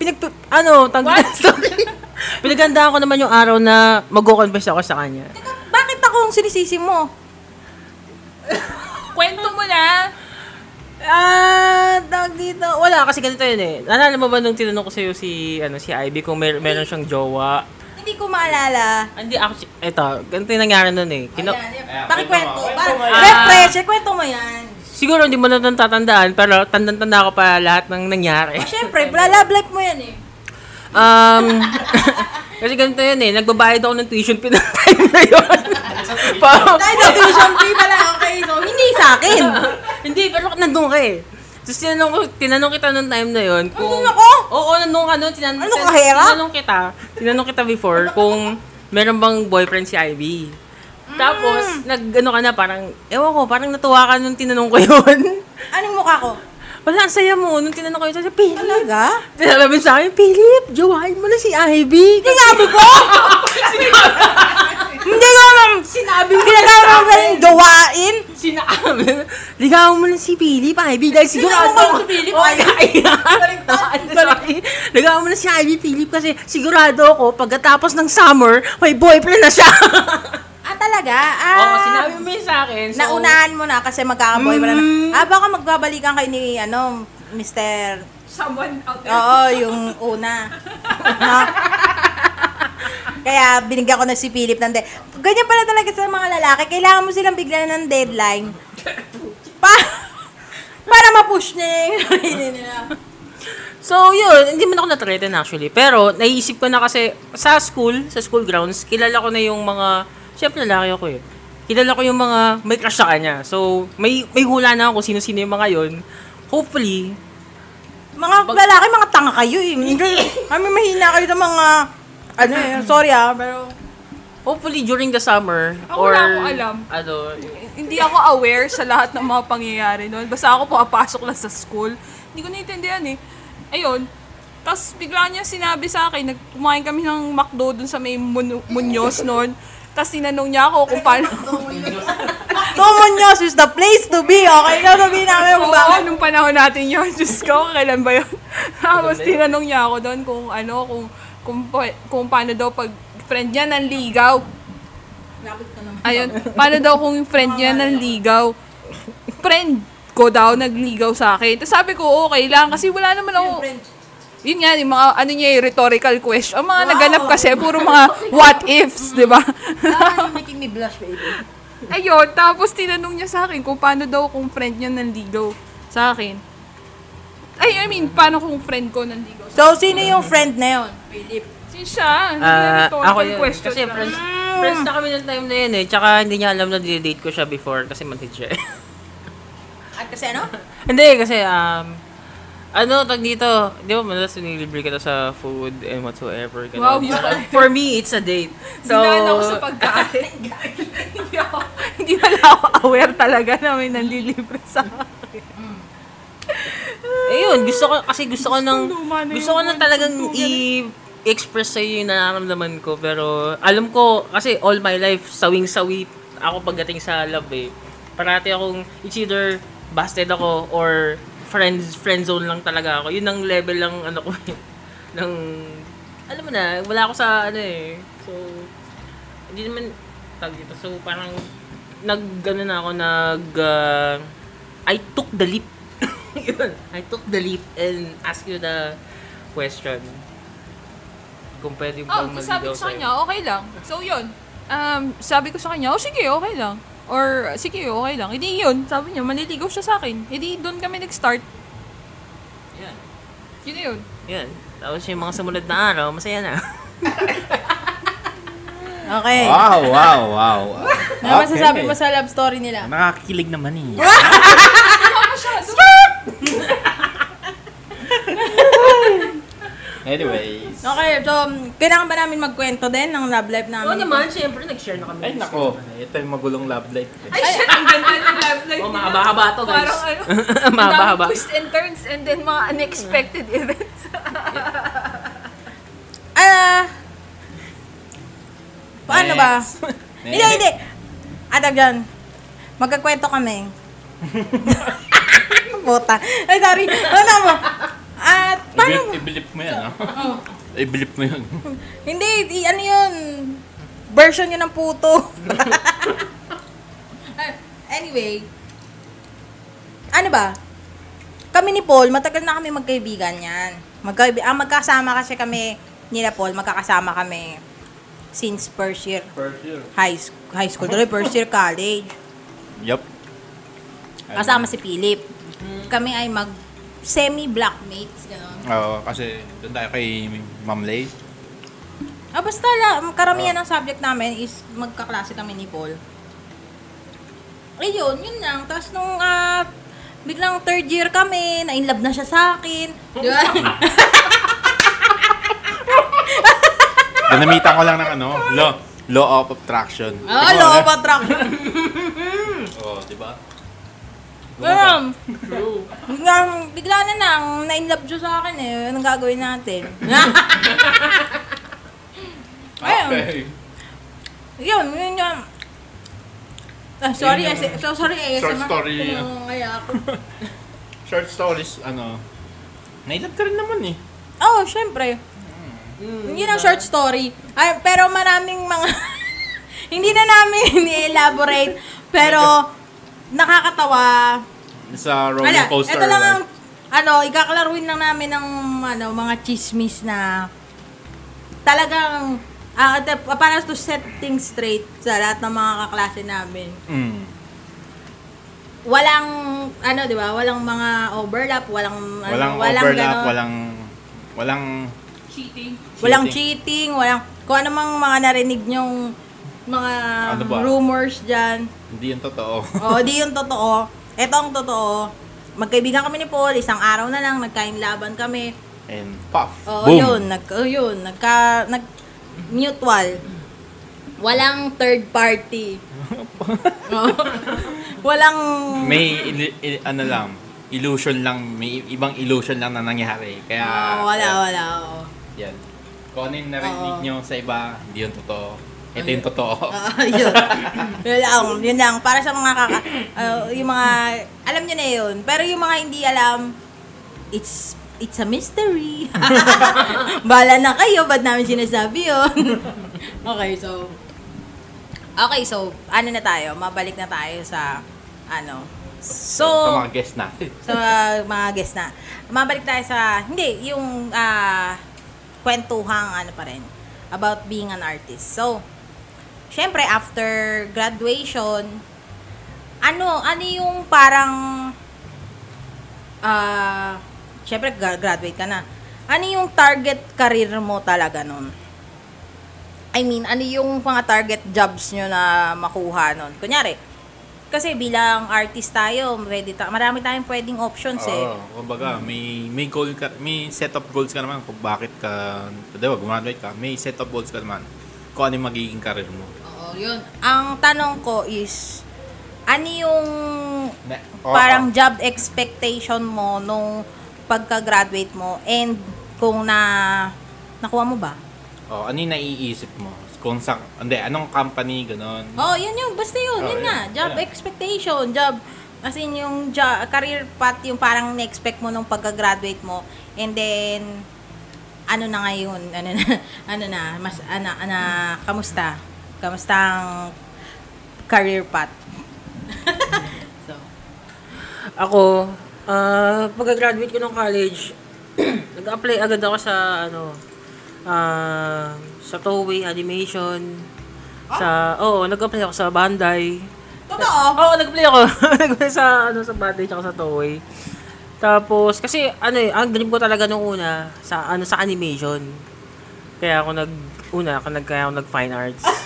pinag, ano, tag, sorry. Pinagandahan ko naman yung araw na mag-confess ako sa kanya. Bakit ako ang sinisisi mo? Kwento mo na. Ah, tawag dito. Wala kasi ganito yun eh. Naalala mo ba nung tinanong ko sa'yo si, ano, si Ivy kung mer meron siyang jowa? Hindi ko maalala. Hindi ako, si- eto, ganito yung nangyari nun eh. Kino- Ayan, Pakikwento. Parang, refresh, kwento mo yan. Siguro hindi mo na tatandaan, pero tandang-tanda ko pa lahat ng nangyari. Siyempre, love life mo yan eh. Um, kasi ganito yun eh, nagbabayad ako ng tuition fee ng time na yun. Dahil sa tuition fee pala, okay. So, hindi sa akin. hindi, pero nandun ka eh. Tapos tinanong, ko, tinanong kita nung time na yun kung... Nandun ako? Oo, nandun ka nun. Tinan- Ano ka, Hera? Tinanong kita, tinanong kita before kung meron bang boyfriend si Ivy. Tapos, Mm. nag, ano ka na, parang, ewan ko, parang natuwa ka nung tinanong ko yun. Anong mukha ko? Wala, ang saya mo. Nung tinanong ko yun, sabi, Philip. Talaga? Tinalaban sa akin, Philip, jowain mo na si Ivy. Sinabi ko! Hindi ko alam. Sinabi ko. Ginagawa mo ba yung gawain? Sinabi, ligawan mo na si Philip, Ivy, dahil sigurado. Ligawan mo si Philip, Oh, Ivy? Ligawan mo na si Ivy, Philip, kasi sigurado ako, pagkatapos ng summer, may boyfriend na siya. Talaga? Ah. Oo, sinabi mo yun sa akin. So, Naunahan mo na kasi magkakaboy mo na. Mm. Ah, baka magbabalikan kayo ni, ano, Mr. Someone out there. Oo, yung una. No? Kaya binigyan ko na si Philip ng de- Ganyan pala talaga sa mga lalaki. Kailangan mo silang bigyan ng deadline. Pa para ma-push nila yung sarili nila. So, yun, hindi man ako na-threaten actually. Pero, naisip ko na kasi, sa school, sa school grounds, kilala ko na yung mga, syempre lalaki ako eh. Kilala ko yung mga may crush sa kanya. So, may may hula na ako kung sino-sino yung mga yun. Hopefully, Mga lalaki, mga tanga kayo eh. Hindi. Kami mahina kayo ng mga, ano eh, sorry ah, pero... hopefully during the summer, Ako or, wala akong alam. ano, Hindi ako aware sa lahat ng mga pangyayari noon. Basta ako pumapasok lang sa school. Hindi ko naiintindihan eh. Ayun. Tapos bigla niya sinabi sa akin, nagkumain kami ng McDo dun sa may Mun- Munyos noon. Tapos tinanong niya ako kung paano... Tomonyos is the place to be, okay? Sasabihin namin kung Oo, bakit. nung panahon natin yun. Diyos ko, kailan ba yun? Tapos tinanong niya ako doon kung ano, kung, kung, pa- kung paano daw pag friend niya. Lapit ka naman. Ayun, paano daw kung yung friend niya nanligaw? Friend ko daw nagligaw sa akin. Tapos sabi ko, okay lang. Kasi wala naman ako... Yun nga, yung mga, ano niya, yung rhetorical question. Ang mga Wow. naganap kasi, puro mga what ifs, di ba? Ah, making me blush, baby. Ayun, tapos tinanong niya sa akin kung paano daw kung friend niya nanligaw sa akin. Ay, I mean, paano kung friend ko nanligaw sa So, sino yung friend na yun? Philip. Si siya, Ah, rhetorical ako yun. question Kasi lang. friends, friends na kami ng time na yun eh. Tsaka hindi niya alam na date ko siya before kasi manhid siya. At kasi ano? hindi, kasi um, ano, tag dito, di ba madalas nililibre kita sa food and whatsoever. ganun. Wow, yun. For me, it's a date. So, Dinaan ako sa pagkain. hindi ako, hindi wala ako aware talaga na may nandilibre sa akin. ayun, gusto ko, kasi gusto ko nang, gusto ko yung na talagang i- express sa'yo yung nararamdaman ko. Pero, alam ko, kasi all my life, sawing-sawi ako pagdating sa love eh. Parati akong, it's either busted ako or friends friend zone lang talaga ako. Yun ang level lang ano ko eh. ng alam mo na, wala ako sa ano eh. So hindi naman tag dito. So parang nag ano na ako nag uh, I took the leap. Yun. I took the leap and ask you the question. Kung pwede Oh, bang sabi ko maligaw sa kanya, okay lang. So, yun. Um, sabi ko sa kanya, oh, sige, okay lang. Or, sige, okay lang. Hindi yun. Sabi niya, manliligaw siya sa akin. Hindi doon kami nag-start. Yan. Yun na yun. Yan. Tapos yung mga sumunod na araw, masaya na. Okay. Wow, wow, wow. Ano masasabi mo sa love story nila? Nakakakilig naman eh. Anyways. Okay, so, kailangan ba namin magkwento din ng love life Oo namin? naman, syempre, nag-share na kami. Ay nako, ito yung magulong love life. eh. Ay, shit, ang ganda ng love life Oh, mahaba-haba to, guys. Parang ano, Mahaba-haba. twists and turns and then mga unexpected events. Ah, paano ba? Next. Hindi, hindi. Atag dyan. Magkakwento kami. Puta. Ay, sorry. Ano mo? Paano? Ibilip, ibilip mo yan, ha? Ibilip mo yun. Hindi, i- ano yun? Version yun ng puto. anyway. Ano ba? Kami ni Paul, matagal na kami magkaibigan yan. Magkaibi ah, magkasama kasi kami nila Paul, magkakasama kami since first year For sure. high, sch- high school, tuloy first year college. Yup. Kasama si Philip. Kami ay mag semi-blackmates, gano'n. Oo, kasi doon tayo kay Ma'am Lay. Ah, basta la, karamihan ng subject namin is magkaklase kami ni Paul. Ayun, yun lang. Tapos nung ah, biglang third year kami, na-inlove na siya sa akin. Di ba? Dinamitan ko lang ng ano, law, law of attraction. Ko law of attraction. Oo, di ba? Pero, biglang, bigla na lang, na-inlove siya sa akin eh. Anong gagawin natin? Ayun. Okay. Yun, yun yun. Ah, sorry, Yun yung eh, so sorry eh. short story. Kumangaya ako. Short stories, ano, nailab ka rin naman eh. Oo, oh, syempre. Yun ang short story. Ay, pero maraming mga... hindi na namin i-elaborate. Pero, nakakatawa. Sa roller coaster. ito lang ang... Ano, ikakalaruin lang namin ng ano, mga chismis na talagang ito, para to set things straight sa lahat ng mga kaklase namin. mm, Walang ano, 'di ba? Walang mga overlap, walang ano, walang, walang overlap, ganon. walang, walang, Cheating. Walang cheating, walang kung ano mang mga narinig nyong mga Ano ba? rumors diyan. hindi yung totoo. Oo, di yung totoo. Ito ang totoo. Magkaibigan kami ni Paul, isang araw na lang nagkain laban kami. And puff. Oo, Boom. yun, nag oh, yun, nagka nag mutual. Walang third party. Oo. Walang May, ili- ili- ano lang, illusion lang, may ibang illusion lang na nangyari. Kaya, Oo, wala, yan, wala. oo. Yan. Kung ano yung narinig Oo. nyo sa iba, hindi yung totoo. Ito yung totoo. Ah, yun. yun lang, yun lang. Para sa mga kaka, ah, yung mga, alam nyo na yun. Pero yung mga hindi alam, it's, it's a mystery. Bala na kayo, ba't namin sinasabi yun? okay, so, Okay, so ano na tayo? Mabalik na tayo sa ano. So, sa mga guests natin. sa mga guests na. Mabalik tayo sa, hindi, yung ah, kwentuhang ano pa rin, about being an artist. So, syempre, after graduation, ano, ano yung parang, ah, syempre, gra- graduate ka na. Ano yung target career mo talaga nun? I mean, ano yung mga target jobs nyo na makuha nun? Kunyari, kasi bilang artist tayo, pwede ta- marami tayong pwedeng options eh. Oo, kumbaga, may, may goal ka, may set of goals ka naman kung bakit ka, di ba, gumraduate ka, may set of goals ka naman kung ano yung magiging career mo. Yun. Ang tanong ko is, ano yung Na- oo, parang job expectation mo nung pagka-graduate mo and kung na nakuha mo ba? Oo, ano yung naiisip mo? Kung sa, hindi, anong company, ganon. Oo, oh, yun yun. Basta yun. Oo, yun yun. nga. Job Yeah. expectation. Job, as in yung jo- career path, yung parang na-expect mo nung pagka-graduate mo. And then, ano na ngayon? Ano na? Ano na? Mas, ano, ano, kamusta? Kamusta ang career path? so, Ako, ah pagka-graduate ko ng college, nag-apply agad ako sa ano, ah sa Toei Animation. Sa, oo, nag-apply ako sa Bandai. totoo? Oo, nag-apply ako. nag-apply sa, ano, sa Bandai tsaka sa Toei. Tapos, kasi, ano eh, ang dream ko talaga nung una, sa, ano, sa animation. Kaya ako nag, una, ako nag, kaya ako nag-fine arts.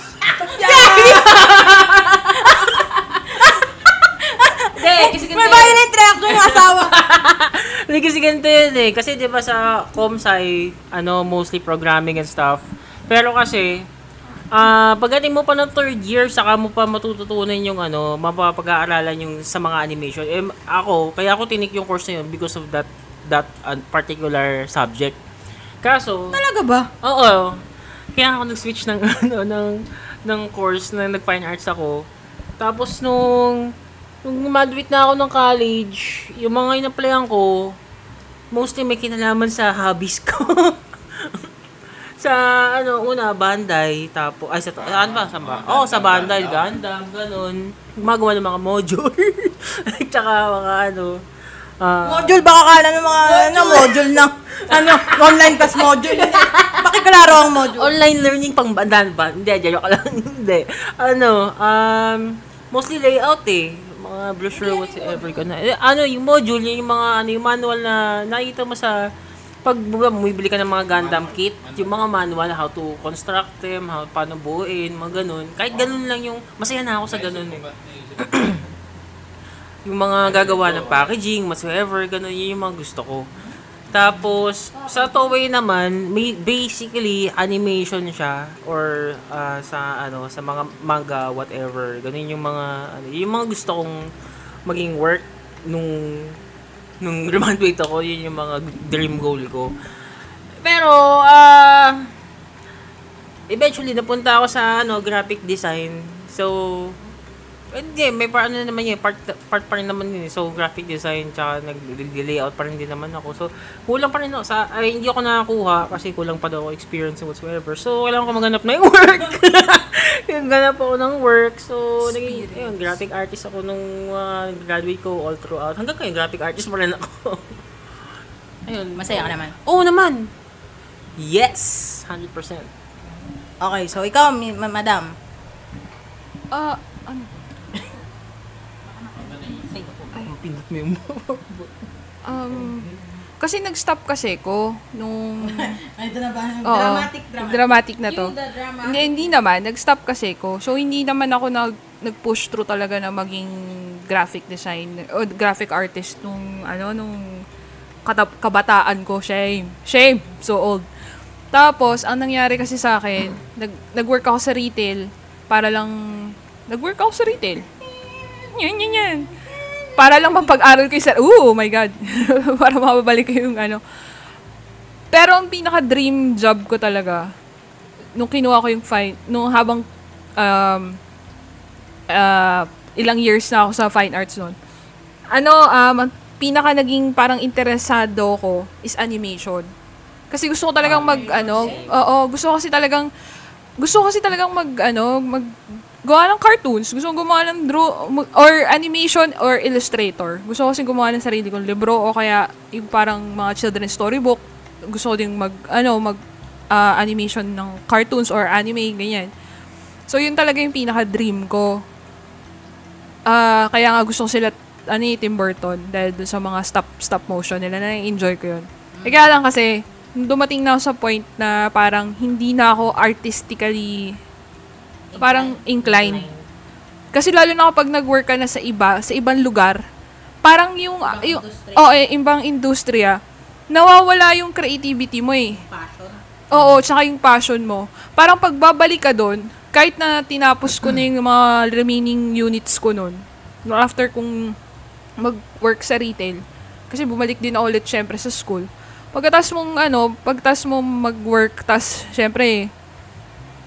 Hindi, kasi ganito May violent reaction yung asawa. Hindi kasi ganito yun eh. Kasi di ba sa Comsci, ano, mostly programming and stuff. Pero kasi, ah pagdating mo pa ng third year, saka mo pa matututunan yung ano, mapapag-aaralan yung sa mga animation. Eh, ako, kaya ako tinik yung course na yun because of that that uh, particular subject. Kaso, Talaga ba? Oo. Kaya ako nag-switch ng ano ng ng course na nag-fine arts ako. Tapos nung nung graduate na ako ng college, yung mga in-applyan ko, mostly may kinalaman sa hobbies ko. sa ano una Bandai tapos ay sa ano ba sa ba? Oh, sa Bandai, Gundam, ganun. Gumagawa ng mga module. Tsaka mga ano ah, Module, baka kala ng mga ano, module ng ano, online class module. Pakiklaro ang module. online learning pang bandan ba? Hindi, joke lang. Hindi. Ano, um, mostly layout eh. Mga brochure, whatever ka na. Eh, ano, yung module, yun yung mga, ano, yung manual na nakikita mo sa, pag bumibili ka ng mga Gundam kit, yung mga manual, how to construct them, how, paano buuin, mga ganun. Kahit ganun lang yung, masaya na ako sa ganun eh. yung mga gagawa ng packaging, whatsoever, ganun, yun yung mga gusto ko. Tapos, sa Toei naman, may basically animation siya or ah, sa ano sa mga manga whatever. Ganun yung mga ano, yung mga gusto kong maging work nung nung graduate ako, yun yung mga dream goal ko. Pero ah eventually napunta ako sa ano graphic design. So hindi, may part ano naman yun, part, part pa rin naman yun. eh. So, graphic design, tsaka nag-layout pa rin din naman ako. So, kulang pa rin ako. Sa, ay, hindi ako nakakuha kasi kulang pa daw ako experience and whatsoever. So, kailangan ko maganap na yung work. yung ganap ako ng work. So, naging, ayun, graphic artist ako nung uh, graduate ko all throughout. Hanggang ngayon, graphic artist pa rin ako. ayun. Masaya ka naman. Oo naman. Yes! 100%. Okay, so ikaw, madam. Ah, ano? Pindot mo yung Um, kasi nag-stop kasi ko nung... Ay, ito na ba? Oo, dramatic, dramatic. dramatic na to. The drama. Hindi, hindi naman. Nag-stop kasi ko. So, hindi naman ako nag, nag-push through talaga na maging graphic design o graphic artist nung, ano, nung katap- kabataan ko. Shame. Shame. So old. Tapos, ang nangyari kasi sa akin, nag, nag-work ako sa retail para lang, nag-work ako sa retail. Yan, yan, yan. Para lang mapag-aral ko sa, oh my God. para mababalik ko yung ano. Pero ang pinaka-dream job ko talaga, nung kinuha ko yung fine, nung habang um, uh, ilang years na ako sa fine arts noon. Ano, um, ang pinaka naging parang interesado ko is animation. Kasi gusto ko talagang mag, ano, oo, gusto ko kasi talagang, gusto ko kasi talagang mag, ano, mag, gawa ng cartoons. Gusto kong gumawa ng draw, or animation, or illustrator. Gusto ko kasi gumawa ng sarili kong libro, o kaya yung parang mga children's storybook. Gusto ko din mag, ano, mag, ah, animation ng cartoons or anime, ganyan. So, yun talaga yung pinaka-dream ko. Ah, kaya nga gusto ko sila, ano eh, Tim Burton, dahil dun sa mga stop, stop motion nila, na-enjoy ko yun. Eh, kaya lang kasi, dumating na ako sa point na parang hindi na ako artistically parang inclined. Kasi lalo na kapag nag-work ka na sa iba, sa ibang lugar, parang yung, yung oh, eh, ibang industriya, nawawala yung creativity mo eh. Passion. Oo, tsaka yung passion mo. Parang pagbabalik ka doon, kahit na tinapos ko na yung mga remaining units ko noon, after kong mag-work sa retail, kasi bumalik din ako ulit syempre sa school. Pagkatas mong ano, pagkatas mo mag-work, tas syempre,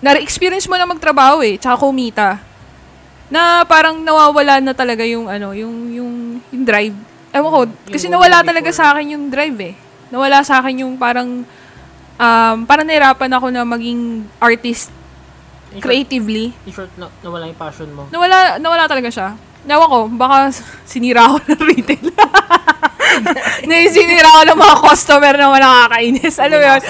na-experience mo na magtrabaho eh, tsaka kumita. Na parang nawawala na talaga yung ano, yung yung, yung drive. Ewan ko, kasi nawala talaga sa akin yung drive eh. Nawala sa akin yung parang um, parang nahirapan ako na maging artist In creatively. In short, na, nawala yung passion mo. Nawala, nawala talaga siya. Nawa ko, baka sinira ako ng retail. na sinira ako ng mga customer na wala nakakainis. Alam mo yun?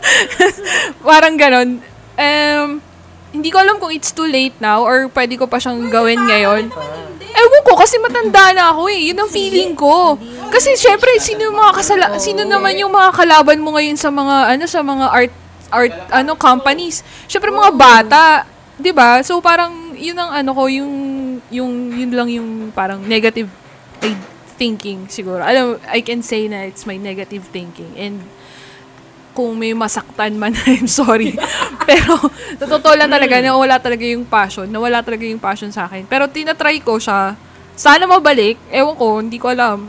Parang ganon. Um, hindi ko alam kung it's too late now or pwede ko pa siyang gawin ngayon. Ewan ko, kasi matanda na ako eh. Yun ang feeling ko. Kasi syempre, sino yung mga kasala, sino naman yung mga kalaban mo ngayon sa mga, ano, sa mga art, art, ano, companies. Syempre, mga bata. 'di ba So, parang, yun ang ano ko, yung, yung, yun lang yung parang negative thinking siguro. Alam, I can say na it's my negative thinking. And, kung may masaktan man, I'm sorry. Pero, totoo lang talaga, nawala talaga yung passion. Nawala talaga yung passion sa akin. Pero, tinatry ko siya. Sana mabalik. Ewan ko, hindi ko alam.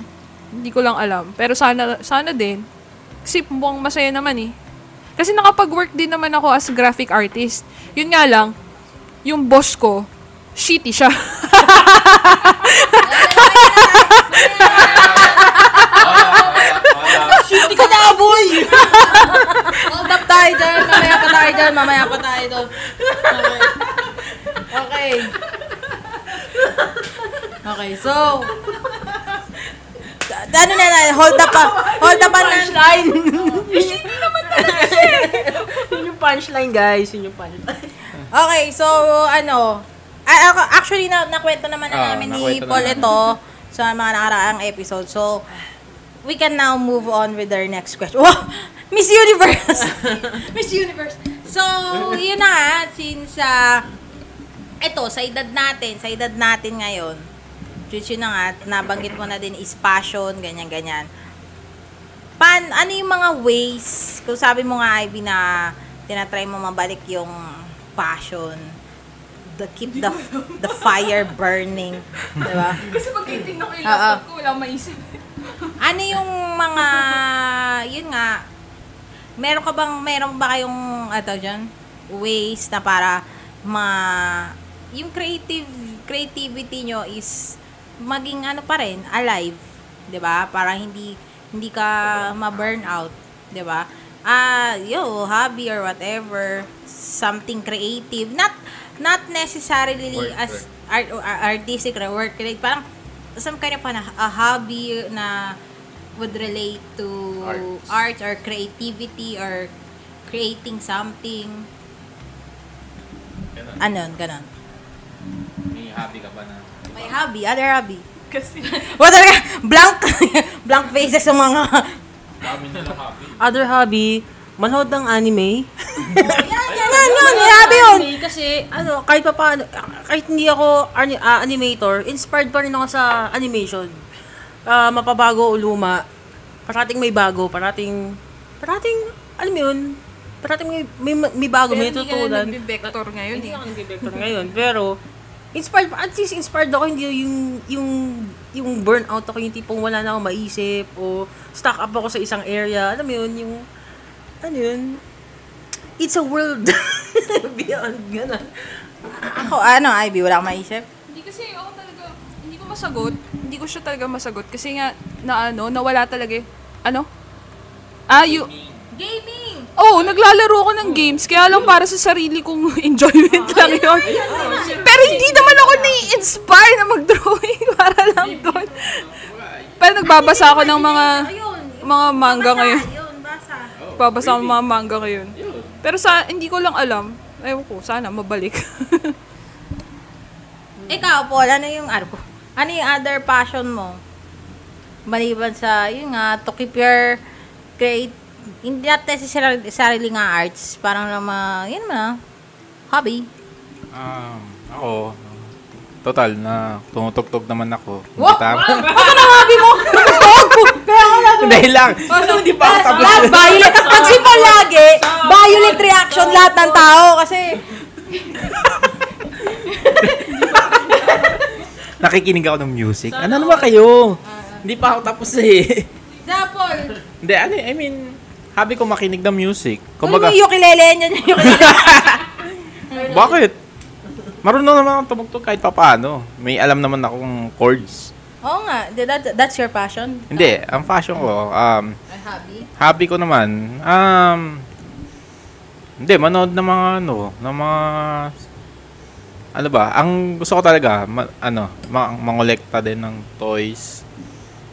Hindi ko lang alam. Pero sana, sana din. Kasi mukhang masaya naman eh. Kasi nakapag-work din naman ako as graphic artist. Yun nga lang, yung boss ko, shitty siya. Hindi ka na, boy! Hold up tayo dyan. Mamaya pa tayo dyan. Mamaya pa tayo doon. Okay. Okay. Okay, so... da- Ano na na, hold up pa. Hold up pa na. Punchline! yun yung punchline, guys. Yun yung punchline. Okay, so ano, ah, actually na nakwento naman na Ah, namin ni Paul ito sa mga nakaraang episode. So we can now move on with our next question. Wow! Miss Universe! Miss Universe. So, yun na since uh, eto, sa edad natin, sa edad natin ngayon, which yun na nga, nabanggit mo na din is passion, ganyan-ganyan. Pan, ano yung mga ways, kung sabi mo nga, Ivy, na tinatry mo mabalik yung passion, the keep the the fire burning, di ba? Kasi pag titignan ko yung laptop ko, wala maisip. Ano yung mga, yun nga, meron ka bang, meron ba kayong, ato dyan, ways na para ma, yung creative, creativity nyo is maging ano pa rin, alive, 'di ba? Para hindi hindi ka ma-burn out, 'di ba? Ah, yo, hobby or whatever, something creative, not not necessarily Work, as art or artistic or work like parang some kind of an, a hobby na would relate to Arts. art or creativity or creating something. Ganun. Ano, ganon. May hobby ka ba na? May hobby, other hobby. Kasi, What talaga? Blank, blank faces sa mga... Dami nilang hobby. Other hobby, manood ng anime. yan, yan, yan, yun, hobby yun. Kasi, ano, kahit pa paano, kahit hindi ako ani- ah, animator, inspired pa rin ako sa animation. Ah, mapabago o luma, parating may bago, parating, parating, alam mo yun, parating may, may, may bago, may hindi ka na tutulan. nagbe-vector ngayon Hindi eh. ako nag-vector ngayon, pero, inspired, at least inspired ako, hindi yung, yung, yung burnout ako, yung tipong wala na ako maisip, o stuck up ako sa isang area, alam mo yun, yung, ano yun, it's a world beyond, gano'n. Ako, ano, Ivy, wala akong maisip. Hindi kasi ako talaga, hindi ko masagot. Hindi ko siya talaga masagot. Kasi nga, na ano, nawala talaga eh. Ano? Ah, you, Gaming! Oh, naglalaro ako ng games, kaya lang para sa sarili kong enjoyment lang yun. Pero hindi naman ako nai-inspire na mag-drawing para lang doon. Pero nagbabasa ako ng mga mga manga ngayon. Yun, basa. Babasa ng mga manga ngayon. Pero sa hindi ko lang alam. Ewan ko, sana mabalik. Ikaw, Paul, ano yung ano ko? Ano yung other passion mo? Maliban sa, yun nga, to keep your create, hindi not necessarily sarili nga arts, parang naman, yun na, hobby. Um, ako, total na tumutugtog naman ako. Wow! Gitara. Ano ang hobby mo? Kaya nga natin. Dahil lang. Hindi pa ako tapos. Lahat violent. Pag si Paul lagi, violent reaction lahat ng tao kasi Nakikinig ako ng music. Ano naman kayo? Hindi pa ako tapos eh. Paul. Hindi, ano eh, I mean, habi ko makinig ng music. Kumbaga, Kumbaga, yung ukulele niya, yung ukulele. bakit? Marunong naman akong tumugtog kahit papaano. May alam naman akong chords. Oo nga, that, that's your passion. Hindi, ang fashion ko, um, hobby. hobby ko naman, um, hindi, manood ng mga, ano, ng mga, ano ba, ang gusto ko talaga, ma, ano, ma, mangolekta din ng toys.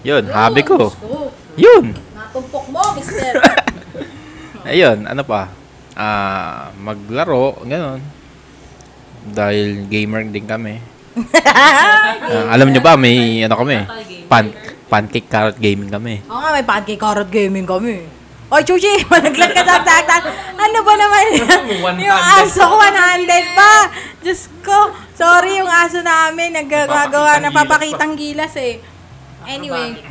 Yun, hobby ko. Oh, Yun. natumpok mo, mister. Ayun, ano pa? Ah, maglaro, ganun. Dahil gamer din kami. Ah, alam nyo ba, may ano kami? Pan pancake carrot gaming kami. Oo nga, may pancake carrot gaming kami. Oy, Chuchi, malaglag ka sa taktak. Ano ba naman yan? yung aso ko, 100 pa. Diyos ko, sorry yung aso namin, naggagawa, Napapakitang gilas eh. Anyway,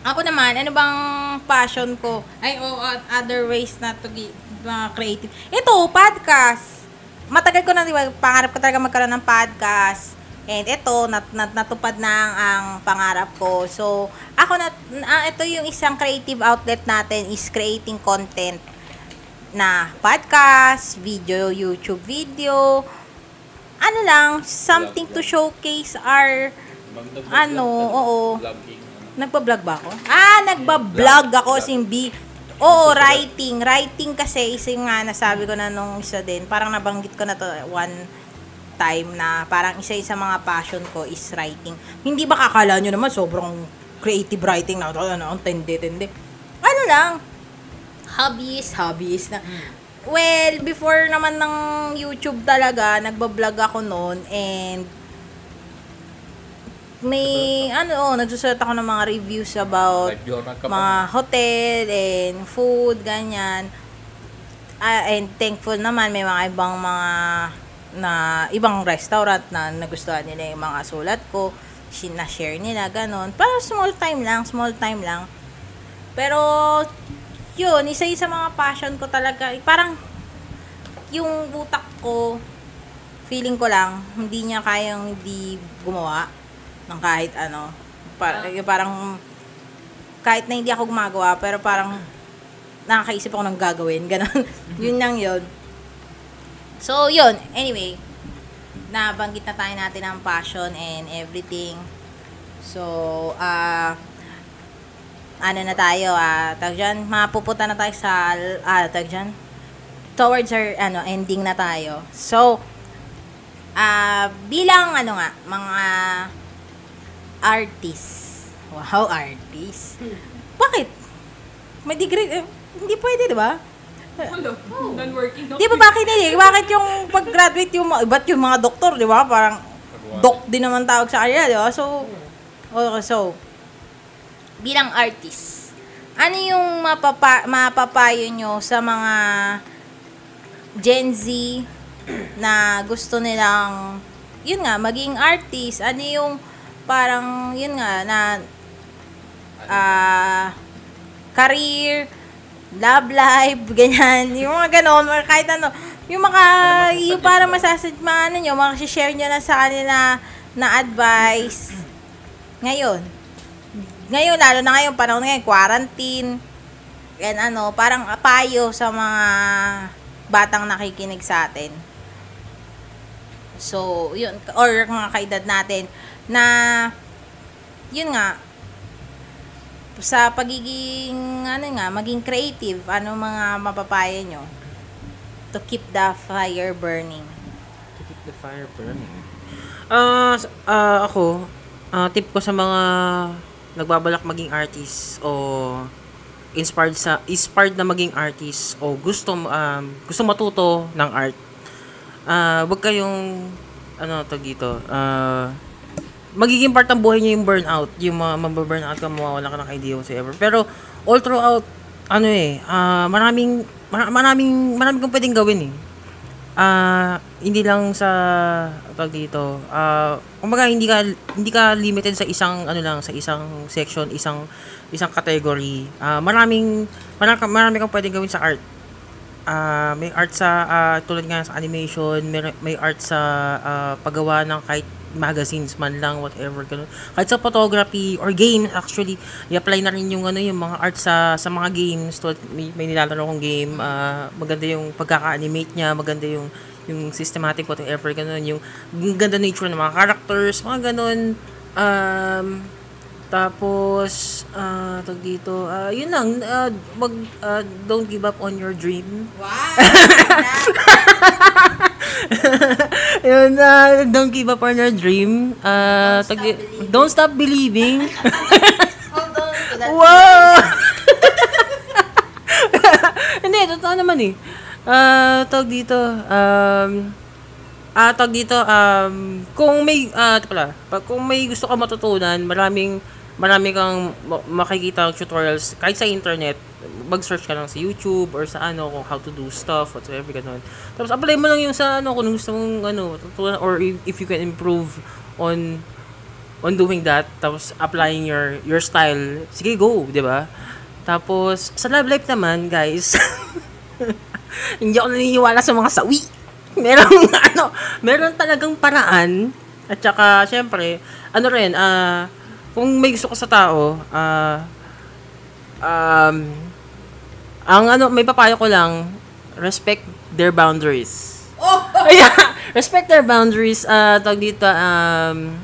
ako naman, ano bang passion ko? Ay, o other ways na to gi- mga creative. Ito, podcast. Matagal ko na, di ba, pangarap ko talaga magkaroon ng podcast. And ito, nat, nat, natupad na ang, ang pangarap ko. So, ako na, ah, ito yung isang creative outlet natin is creating content na podcast, video, YouTube video, ano lang, something to showcase our, ano, oo, Nagpa-vlog ba ako? Ah, nagba-vlog ako, simbi. Oo, writing. Writing kasi isa yung nga nasabi ko na nung isa din. Parang nabanggit ko na to one time na parang isa sa mga passion ko is writing. Hindi ba kakala nyo naman sobrang creative writing na ano, ang tindi-tindi. Ano lang, hobbies, hobbies na. Well, before naman ng YouTube talaga, nagba-vlog ako noon and may ano oh, nagsusulat ako ng mga reviews about mga hotel and food ganyan. Ah, and thankful naman may mga ibang mga na ibang restaurant na nagustuhan nila yung mga sulat ko na-share nila ganon para small time lang small time lang. Pero yun isa isa mga passion ko talaga. Parang yung utak ko feeling ko lang hindi niya kayang hindi gumawa ng kahit ano. Para, yung parang kahit na hindi ako gumagawa, pero parang nakakaisip ako ng gagawin. Ganon. yun lang yun. So, yun. Anyway, nabanggit na tayo natin ang passion and everything. So, ah, ano na tayo, ah, tag dyan, mapupunta na tayo sa, ah, tag dyan, towards our, ano, ending na tayo. So, ah, bilang, ano nga, mga artist. Wow, artist. Bakit? May degree, eh, hindi pwede, di ba? Hello. Non-working. Di ba bakit hindi? Bakit yung pag-graduate yung, ba't yung mga doktor, di ba? Parang, doc din naman tawag sa kanila, di ba? So, okay, so, bilang artist, ano yung mapapa, mapapayo nyo sa mga Gen Z na gusto nilang, yun nga, maging artist? Ano yung parang, yun nga, na, ah, career, love life, ganyan, yung mga ganon, mga kahit ano, yung mga, yung parang masasad, mga ano nyo, mga share nyo na sa kanila na advice, ngayon, ngayon, lalo na ngayon, panahon ngayon, quarantine, and ano, parang payo sa mga batang nakikinig sa atin. So, yun, or mga kaedad natin, na, yun nga, sa pagiging, ano nga, maging creative, ano mga mapapaya nyo to keep the fire burning? To keep the fire burning. S- ah, ako, ah, tip ko sa mga nagbabalak maging artist o inspired sa inspired na maging artist o gusto um, gusto matuto ng art. Ah, wag kayong ano to dito. Ah, magiging part ng buhay niyo yung burnout, yung mga mababurnout ka, mawawala ka ng idea whatsoever. Pero all throughout ano eh, ah, maraming mara- maraming maraming kang pwedeng gawin eh. Ah, hindi lang sa tawag dito. Ah, kumbaga hindi ka hindi ka limited sa isang ano lang, sa isang section, isang isang category. Ah, maraming marami, marami kang pwedeng gawin sa art. Ah, may art sa ah, tulad nga sa animation, may, may art sa ah, paggawa ng kahit magazines man lang whatever ganun. Kahit sa photography or games actually, i-apply na rin yung ano yung mga art sa sa mga games. Tulad may, may nilalaro kong game, ah, maganda yung pagkaka-animate niya, maganda yung yung systematic whatever ganun, yung, yung ganda nature ng mga characters, mga ganun. Um, tapos, ah, tag dito, ah, yun lang, ah, mag, ah, don't give up on your dream. Wow! Yun, ah, don't give up on your dream. Ah, tag di- don't stop believing. Hold on to that. wow! Hindi, totoo naman eh. Ah, tawag dito, um, ah, tawag dito, um, kung may, ah, ito pala, pag kung may gusto ka matutunan, maraming, marami kang ma- makikita tutorials, kahit sa internet, mag-search ka lang sa YouTube or sa ano, kung how to do stuff, whatsoever, ganun. Tapos apply mo lang yung sa ano, kung gusto mong ano, or if, you can improve on on doing that tapos applying your your style sige go 'di ba? Tapos sa love life naman guys hindi ako naniniwala sa mga sawi. Meron ano meron talagang paraan at saka syempre ano rin ah kung may gusto ka sa tao ah um ang ano may papayo ko lang respect their boundaries Oh! Ayan, respect their boundaries. Uh, tawag dito, um,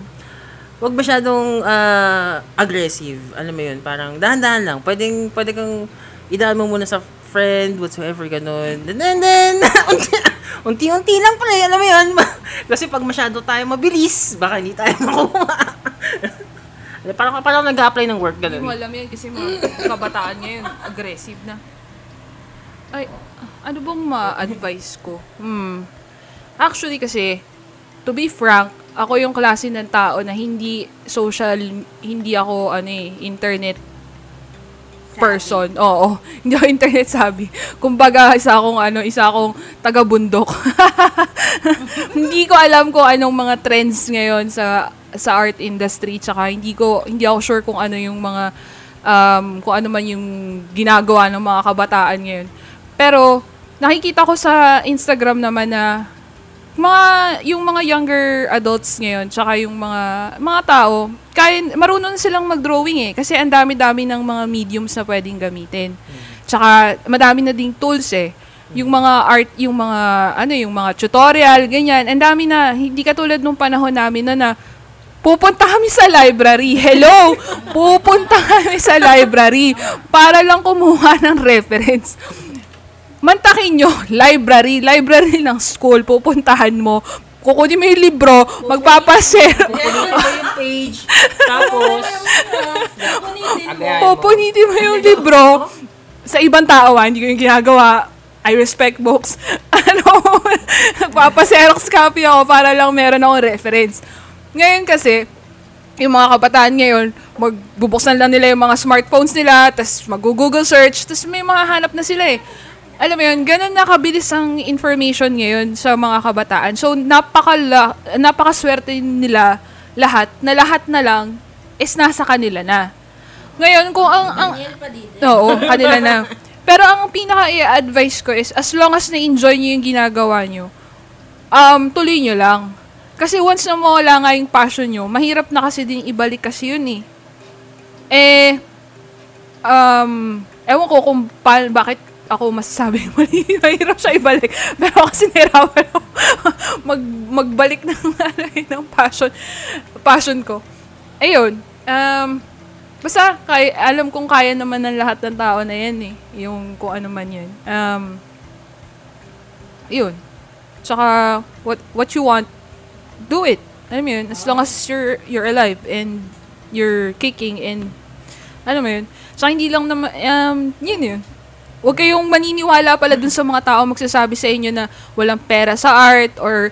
wag masyadong ah, aggressive. Alam mo yun, parang dahan-dahan lang. Pwedeng, pwede kang idaan mo muna sa friend, whatsoever, ganun. And then, then, unti- unti-unti lang pala, alam mo yun. Kasi pag masyado tayo mabilis, baka hindi tayo makuha. Parang, parang nag-apply ng work, Hindi mo ganun. alam yan kasi mga kabataan ngayon, aggressive na. Ay, ano bang ma-advise ko? Hmm. Actually kasi, to be frank, ako yung klase ng tao na hindi social, hindi ako ano eh, internet person. Oo, hindi ako internet sabi. Kumbaga, isa akong ano, isa akong taga-bundok. hindi ko alam kung anong mga trends ngayon sa sa art industry tsaka hindi ko hindi ako sure kung ano yung mga um, kung ano man yung ginagawa ng mga kabataan ngayon. Pero nakikita ko sa Instagram naman na mga yung mga younger adults ngayon tsaka yung mga mga tao kaya marunong silang mag-drawing eh kasi ang dami-dami ng mga mediums na pwedeng gamitin. Tsaka madami na ding tools eh. Yung mga art, yung mga ano, yung mga tutorial, ganyan. Ang dami na hindi katulad nung panahon namin na na pupunta kami sa library. Hello! Pupunta kami sa library para lang kumuha ng reference. Mantakin nyo, library, library ng school, pupuntahan mo, kukunin mo yung libro, mo yung page, tapos, pupunitin mo yung libro sa ibang tao, ah, hindi ko yung ginagawa. I respect books. ano, nagpapaserox copy ako para lang meron akong reference. Ngayon kasi, yung mga kabataan ngayon, magbubuksan lang nila yung mga smartphones nila, tapos mag-google search, tapos may mga hanap na sila eh. Alam mo yun, ganun nakabilis ang information ngayon sa mga kabataan. So, napakala, napakaswerte nila lahat, na lahat na lang is nasa kanila na. Ngayon, kung ang, ang. Oo, kanila na. Pero ang pinaka i-advise ko is, as long as na-enjoy nyo yung ginagawa nyo, um, tuloy nyo lang. Kasi once na mawala nga yung passion nyo, mahirap na kasi din ibalik kasi yun eh. Eh, um, ewan ko kung pa, bakit ako masasabi mali, mahirap siya ibalik. Pero kasi nirawan ako mag, magbalik ng, ano, eh, ng passion, passion ko. Ayun, um, basta, kay, alam kong kaya naman ng lahat ng tao na yan eh. Yung kung ano man yun. Um, yun. Tsaka, what, what you want, do it. Alam mo yun, as long as you're, you're alive and you're kicking and, alam mo yun. Tsaka hindi lang naman, um, yun yun. Huwag kayong maniniwala pala dun sa mga tao magsasabi sa inyo na walang pera sa art or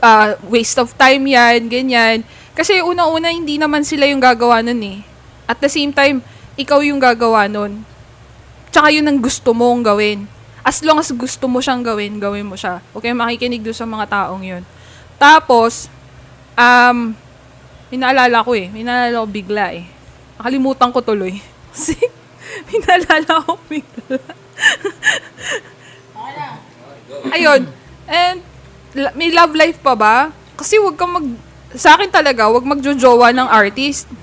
uh, waste of time yan, ganyan. Kasi una-una, hindi naman sila yung gagawa nun eh. At the same time, ikaw yung gagawa nun. Tsaka yun ang gusto mong gawin. As long as gusto mo siyang gawin, gawin mo siya. Huwag kayong makikinig doon sa mga taong yun. Tapos, um, may naalala ko eh. May naalala ko bigla eh. Nakalimutan ko tuloy. Kasi, may naalala ko bigla. Ayun. And, may love life pa ba? Kasi wag kang mag... Sa akin talaga, wag magjojowa ng artist.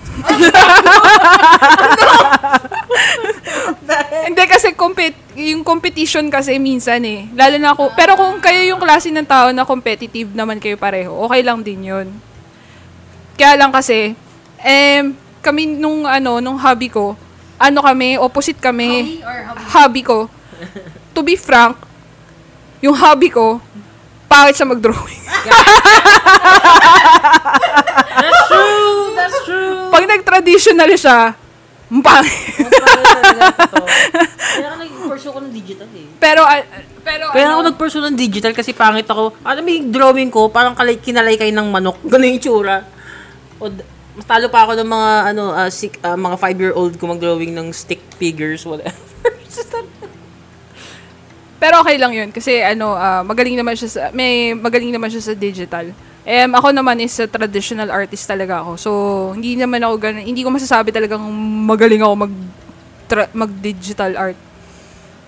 Hindi kasi compet yung competition kasi minsan eh. Lalo na ako. Pero kung kayo yung klase ng tao na competitive naman kayo pareho, okay lang din yun. Kaya lang kasi, eh, kami nung ano, nung hobby ko, ano kami, opposite kami. Hobby ko. To be frank, yung hobby ko, pangit sa mag-drawing. That's true! That's true! Pag nag-traditional siya, ang pangit. Kaya ka nag-pursue ko ng digital eh. pero, ah, pero, Kaya ako ano, nag-pursue ng digital kasi pangit ako. Ano mo yung drawing ko, parang kalay, kinalay kayo ng manok. Ganun yung tsura. O, mas talo pa ako ng mga, ano, ah, sik, ah, mga five-year-old ko mag-drawing ng stick figures, whatever. Pero okay lang yun kasi ano ah, magaling naman siya sa may magaling naman siya sa digital. Um, ako naman is a traditional artist talaga ako. So hindi naman ako ganun, hindi ko masasabi talagang magaling ako mag tra- mag-digital art.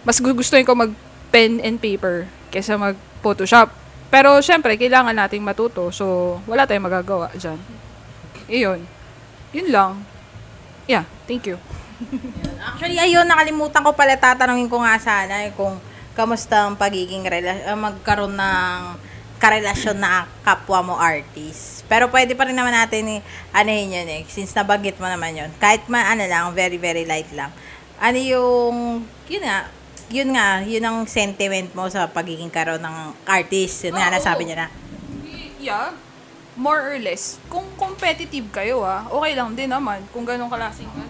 Mas gugustuhin ko mag pen and paper kaysa mag Photoshop. Pero syempre kailangan nating matuto. So wala tayong magagawa diyan. Iyon. Yun lang. Yeah, thank you. Actually, ayun, nakalimutan ko pala tatanungin ko nga sana eh, kung kamusta ang pagiging rela- ah, magkaroon ng karelasyon na kapwa mo artist. Pero pwede pa rin naman natin ano yun yun eh, since nabanggit mo naman yun. Kahit ma, ano lang, very, very light lang. Ano yung, yun nga, yun nga, yun ang sentiment mo sa pagiging karoon ng artist. Yun nga, Oo. nasabi niya na. Yeah. More or less. Kung competitive kayo ah, okay lang din naman. Kung ganong klaseng ano.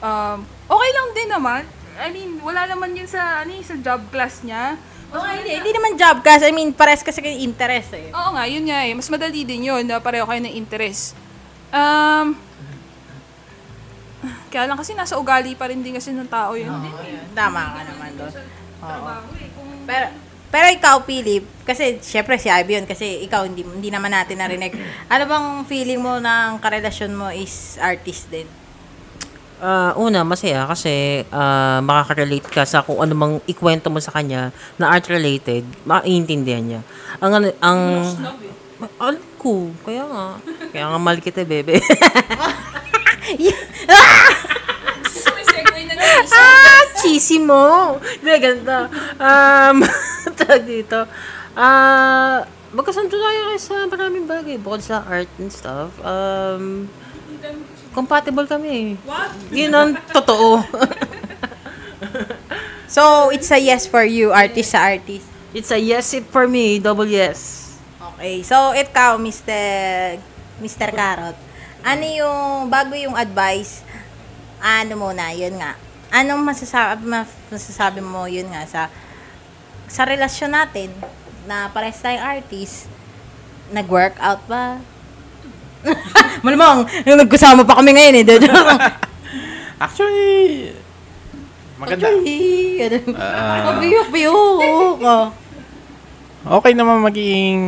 Um, okay lang din naman. I mean, wala naman yun sa, ano, sa job class niya. Mas Okay, hindi, hindi naman job kasi, I mean, pares kasi kayo interest eh. Oo nga, yun nga eh. Mas madali din yun na pareho kayo ng interest. Um, kaya lang kasi nasa ugali pa rin din kasi ng tao yun. Ayun, Tama ka naman doon. Oo. Eh. Pero, pero ikaw, Philip, kasi syempre si Ivy yun, kasi ikaw hindi, hindi naman natin narinig. Ano bang feeling mo ng karelasyon mo is artist din? Ah, una, masaya kasi ah, makaka-relate ka sa kung ano mang ikwento mo sa kanya na art-related, maiintindihan niya. Ang, ano- ang, Ma- alam ko, kaya nga. Kaya nga mahal kita, bebe. ah, cheesy mo. Hindi, ganito. Um, tawag dito. Ah, magkasundo tayo sa maraming bagay. Bukod sa art and stuff. Um, compatible kami. What? Yun ang totoo. So, it's a yes for you, artist sa artist. It's a yes it for me, double yes. Okay, so ikaw, Mr. Mr. Carrot, ano yung, bago yung advice, ano muna, yun nga, anong masasabi, masasabi mo yun nga sa sa relasyon natin na pares tayong artist, nag-workout ba? Malamang, yung nagkasama pa kami ngayon eh. Actually, maganda. Actually, ano, Ah. pabiyok-biyok. Oh. Okay naman maging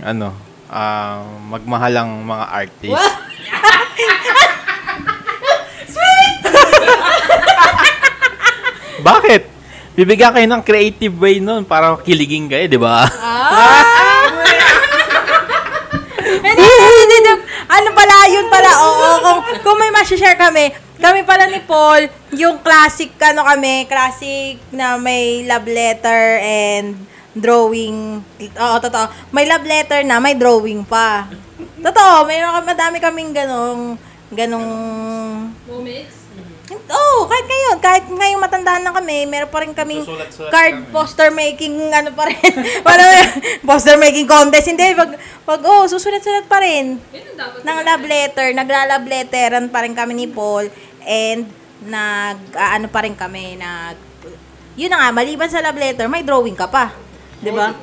ano, ah, magmahalang mga artist. Bakit? Bibigyan kayo ng creative way nun para kiligin kayo, di ba? Hindi, hindi, hindi. Ano pala, yun pala, oo, kung, kung may share kami, kami pala ni Paul, yung classic, ano kami, classic na may love letter and drawing. Oo, totoo. May love letter na, may drawing pa. Totoo, may madami kaming ganong ganong Moments? Oo, oh, kahit ngayon, kahit ngayong matandaan na kami, meron pa rin kaming Susulat-sulat card kami. poster making ano pa rin. Wala poster making contest. Hindi, pag, pag oh, susulat-sulat pa rin. Yun ang dapat. Ng love letter, nagla-love letteran pa rin kami ni Paul and nag ah, ano pa rin kami nag yun na nga maliban sa love letter may drawing ka pa 'di ba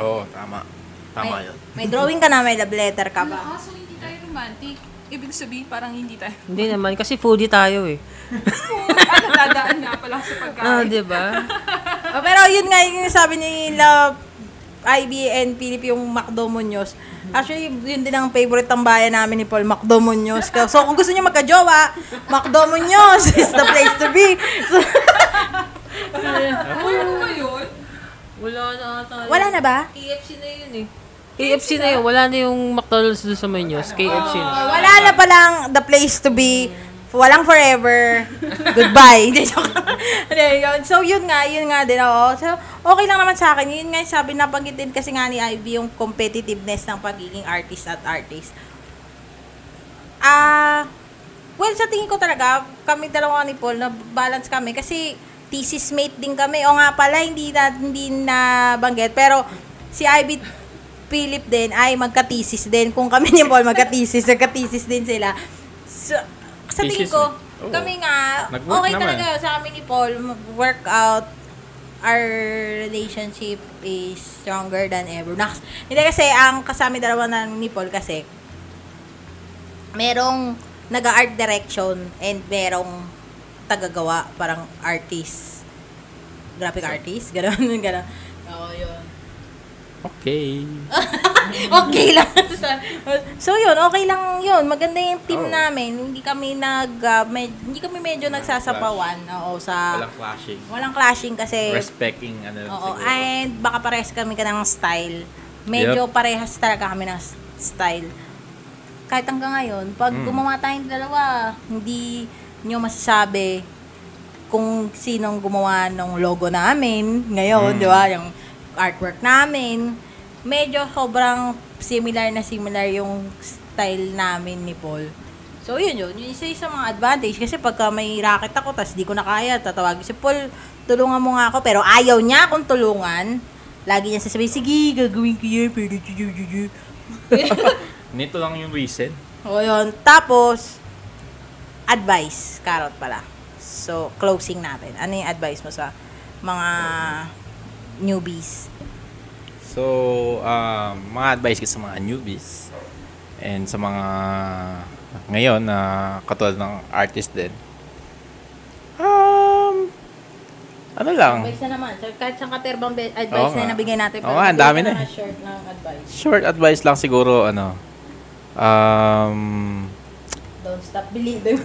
Oo, tama. Tama may, yun. may drawing ka na may love letter ka Ano pa ah, so hindi tayo romantic. Ibig sabihin, parang hindi tayo. Hindi naman, kasi foodie tayo eh. ano, dadaan nga pala sa pagkain. Ah, di ba? Oh, pero yun nga yung sabi ni Love IBN Philip yung Macdo Munoz. Actually, yun din ang favorite tambayan namin ni Paul, Macdo Munoz. So, kung gusto niyo magka-jowa, Macdo Munoz is the place to be. So, Ano ba yun? Wala na ata. wala na ba? KFC na yun eh. KFC na yun. Wala na yung McDonald's doon sa Muñoz. KFC na. Wala na palang the place to be. Walang forever. Goodbye. So, yun nga, yun nga din. Oo. So, okay lang naman sa akin. Yun nga yung sabi, nabanggit din kasi nga ni Ivy yung competitiveness ng pagiging artist at artist. Ah, well, sa tingin ko talaga, kami dalawa ni Paul, na balance kami kasi thesis mate din kami. O nga pala, hindi na, hindi na banggit. Pero, si Ivy Philip din ay magka-thesis din. Kung kami ni Paul magka-thesis, magka-thesis din sila. So, sa tingin ko. Oo. kami nga, Nag-work okay naman. talaga sa amin ni Paul, work out, our relationship is stronger than ever. Naks, hindi kasi, ang kasama dalawa na ni Paul kasi, merong nag-art direction and merong tagagawa, parang artist. Graphic artist, gano'n, gano'n. Oo, yun. Okay. okay lang. so yun, okay lang yun. Maganda yung team Oo. namin. Hindi kami nag ah, med- hindi kami medyo nagsasapawan. Oo, sa Walang clashing. walang clashing kasi Respecting ano lang Oo, siguro. and baka parehas kami ka ng style. Medyo parehas talaga kami ng style. Kahit hanggang ngayon, pag Mm. gumawa tayong dalawa, hindi nyo masasabi kung sinong gumawa ng logo namin ngayon, Mm. di ba? Yung artwork namin. Medyo sobrang similar na similar yung style namin ni Paul. So, yun yun. Yung isa sa mga advantage. Kasi pagka may racket ako, tas di ko na kaya, tatawagin si Paul, tulungan mo nga ako. Pero ayaw niya akong tulungan. Lagi niya sasabihin, sige, gagawin ko yun. Pero, Nito lang yung reason. o yun. Tapos, advice. Carrot pala. So, closing natin. Ano yung advice mo sa mga newbies? So, um, mga advice ko sa mga newbies and sa mga ngayon na katulad ng artist din. Um, ano lang, Advice na naman. So, kahit sa katerbang be- Oo advice nga. na nabigay natin. Oo nga, ang dami na eh. short ng advice. short advice lang siguro, ano, um, Don't stop believing.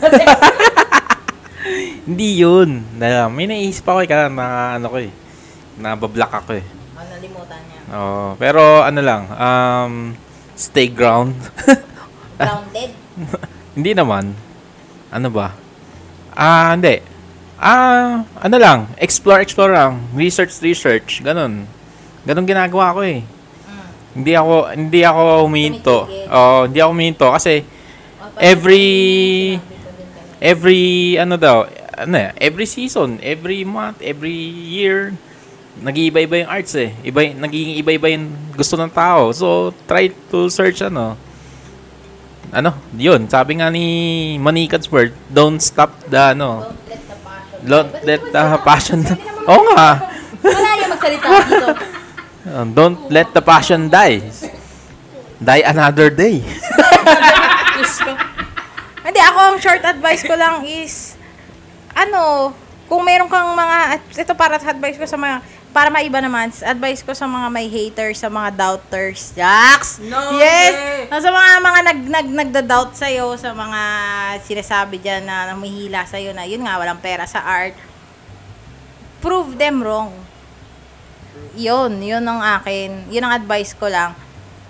hindi yun. Na, may naisip ako eh, kaya na, ano ko eh, nabablock ako eh. oh, nalimutan niya. Oo, pero ano lang, um, stay ground. Grounded. Hindi naman. Ano ba? Ah, hindi. Ah, ano lang, explore, explore lang. Research, research. Ganon. Ganon ginagawa ko eh. Mm. Hindi ako, hindi ako huminto. Oo, hindi ako huminto kasi Oh, Every- every, ano daw, ano eh, every season, every month, every year, nag-iiba-iba yung arts eh. Iba, nagiging iba-iba yung gusto ng tao. So, try to search ano. Ano, yun, sabi nga ni Manikad's word, don't stop the, ano, Don't let the passion. don't let the passion, oo nga, Wala yung magsalita dito. Uh, don't let the passion die. Die another day. Hindi, ako ang short advice ko lang is, ano, kung meron kang mga, ito para sa advice ko sa mga, para maiba naman, advice ko sa mga may haters, sa mga doubters. Yaks! No, yes! hindi. Sa mga mga nag, nag, nagda-doubt sa'yo, sa mga sinasabi dyan na namihila sa'yo na, yun nga, walang pera sa art. Prove them wrong. Yun, yun ang akin. Yun ang advice ko lang.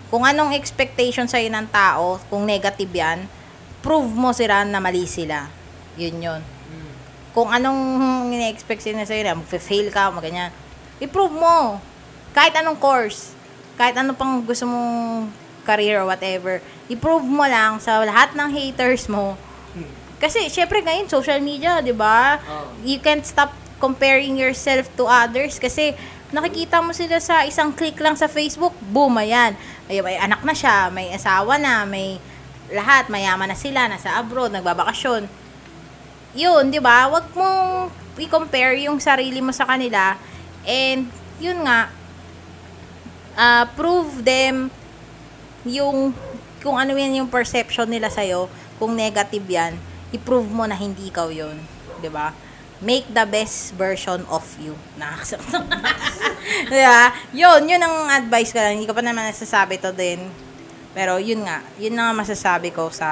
Kung anong expectation sa'yo ng tao, kung negative yan, prove mo sila na mali sila. Yun yun. Kung anong ine-expect sila sa'yo mag-fail ka, maganyan, i-prove mo. Kahit anong course, kahit ano pang gusto mong career or whatever, i-prove mo lang sa lahat ng haters mo Kasi, syempre ngayon, social media, di ba? Oo. You can't stop comparing yourself to others kasi nakikita mo sila sa isang click lang sa Facebook, boom, ayan. Ay, may anak na siya, may asawa na, may lahat, mayaman na sila, nasa abroad, nagbabakasyon. Yun, di ba? Huwag mong i-compare yung sarili mo sa kanila. And, yun nga, ah, prove them yung kung ano yan yung perception nila sa'yo, kung negative yan, i-prove mo na hindi ikaw yun. 'di ba? Make the best version of you. Nakakasakit. diba? Yun, yun ang advice ko lang. Hindi ko pa naman nasasabi to din. Pero yun nga, yun na nga masasabi ko sa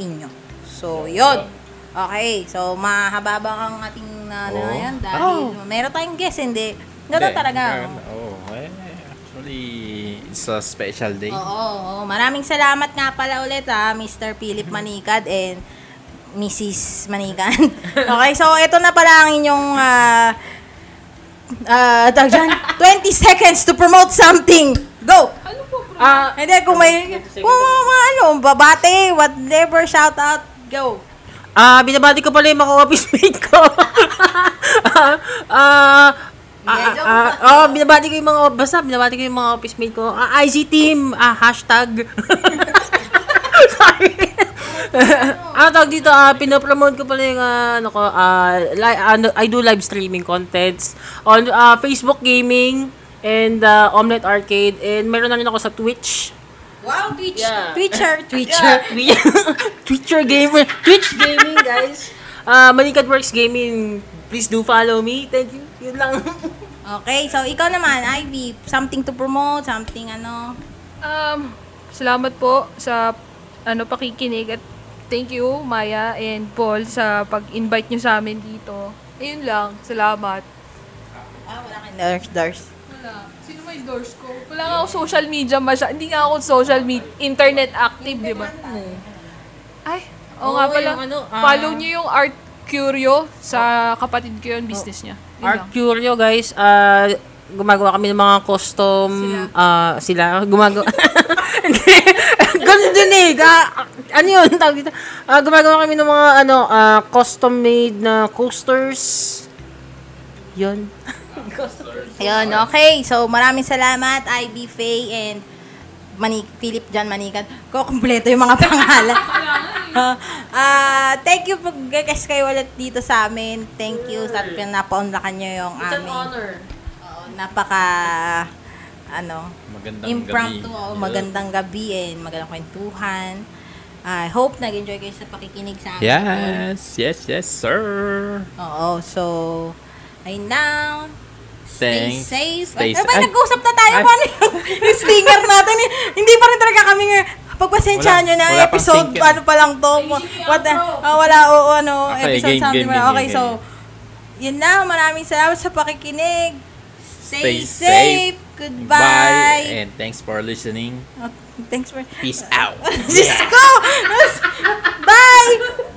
inyo. So, yun. Okay, so mahaba ang ating na Oo. yan dahil Oh. meron tayong guest, hindi. Ganun Hindi, talaga. Oh, eh, actually, it's a special day. Oo, oo. Maraming salamat nga pala ulit ha, Mr. Philip Manikad and Mrs. Manikan. okay, so ito na pala ang inyong uh, uh, tawag dyan, 20 seconds to promote something. Go! Ano po, bro? Ah, Hindi, kung may, kung mga ano, babate, whatever, shout out, go. Ah, binabati ko pala yung mga office mate ko. Ah, ah, ah, ah, oh, binabati ko yung mga, basta binabati ko yung mga office mate ko. Ah, IC team, ah, hashtag. Sorry. ano tawag dito, ah, pinopromote ko pala yung, ah, ano ko, ah, li- ano, I do live streaming contents on ah, Facebook Gaming and uh, Omelette Arcade and meron na rin ako sa Twitch. Wow, Twitch, Yeah. Twitcher, Twitcher. Twitcher gamer. Twitch gaming, guys. Uh, Manikad Works Gaming. Please do follow me. Thank you. Yun lang. Okay, so ikaw naman, Ivy, something to promote, something ano. Um, salamat po sa ano pakikinig at thank you Maya and Paul sa pag-invite nyo sa amin dito. Ayun lang, salamat. Ah, wala kang Dars, Dars. May doors ko? Wala nga ako social media masya. Hindi nga ako social media, internet active, di ba? Ay, oo nga Oo, pala. yung ano, ah, Follow niyo yung Art Curio sa kapatid ko yun, business niya. Yun Art lang. Curio, guys. Uh, gumagawa kami ng mga custom Sila. ah sila gumagawa Ganun din eh. Ga- ano yun? Tawag dito. Ah, gumagawa kami ng mga ano ah, custom made na coasters. Yun. Ayun, okay. So, maraming salamat, Ivy Faye and Manik, Philip John Manikan. Ko, kumpleto yung mga pangalan. Ah, thank you pag guys kayo ulit dito sa amin. Thank you sa pinapaunlakan nyo yung amin. Oo, napaka ano, Magandang impromptu, gabi. oo, magandang gabi and magandang kwentuhan. I hope nag-enjoy kayo sa pakikinig sa amin. Yes, yes, yes, sir. Oo, so, ayun lang. Stay Thanks. safe. Stay Ay, sa- ba, Ay. nag-usap na tayo Ay. kung ano yung, yung stinger natin. Hindi pa rin talaga kami nga, pagpasensyahan nyo na, wala episode, ano pa lang to. What, ah, wala, oo, ano, Okay, episode game, something. game, okay, game, so, yun na. Maraming salamat sa pakikinig. Stay, Stay safe. safe. Goodbye. Bye. And thanks for listening. Oh, thanks for... Peace out. Diyos ko! Bye!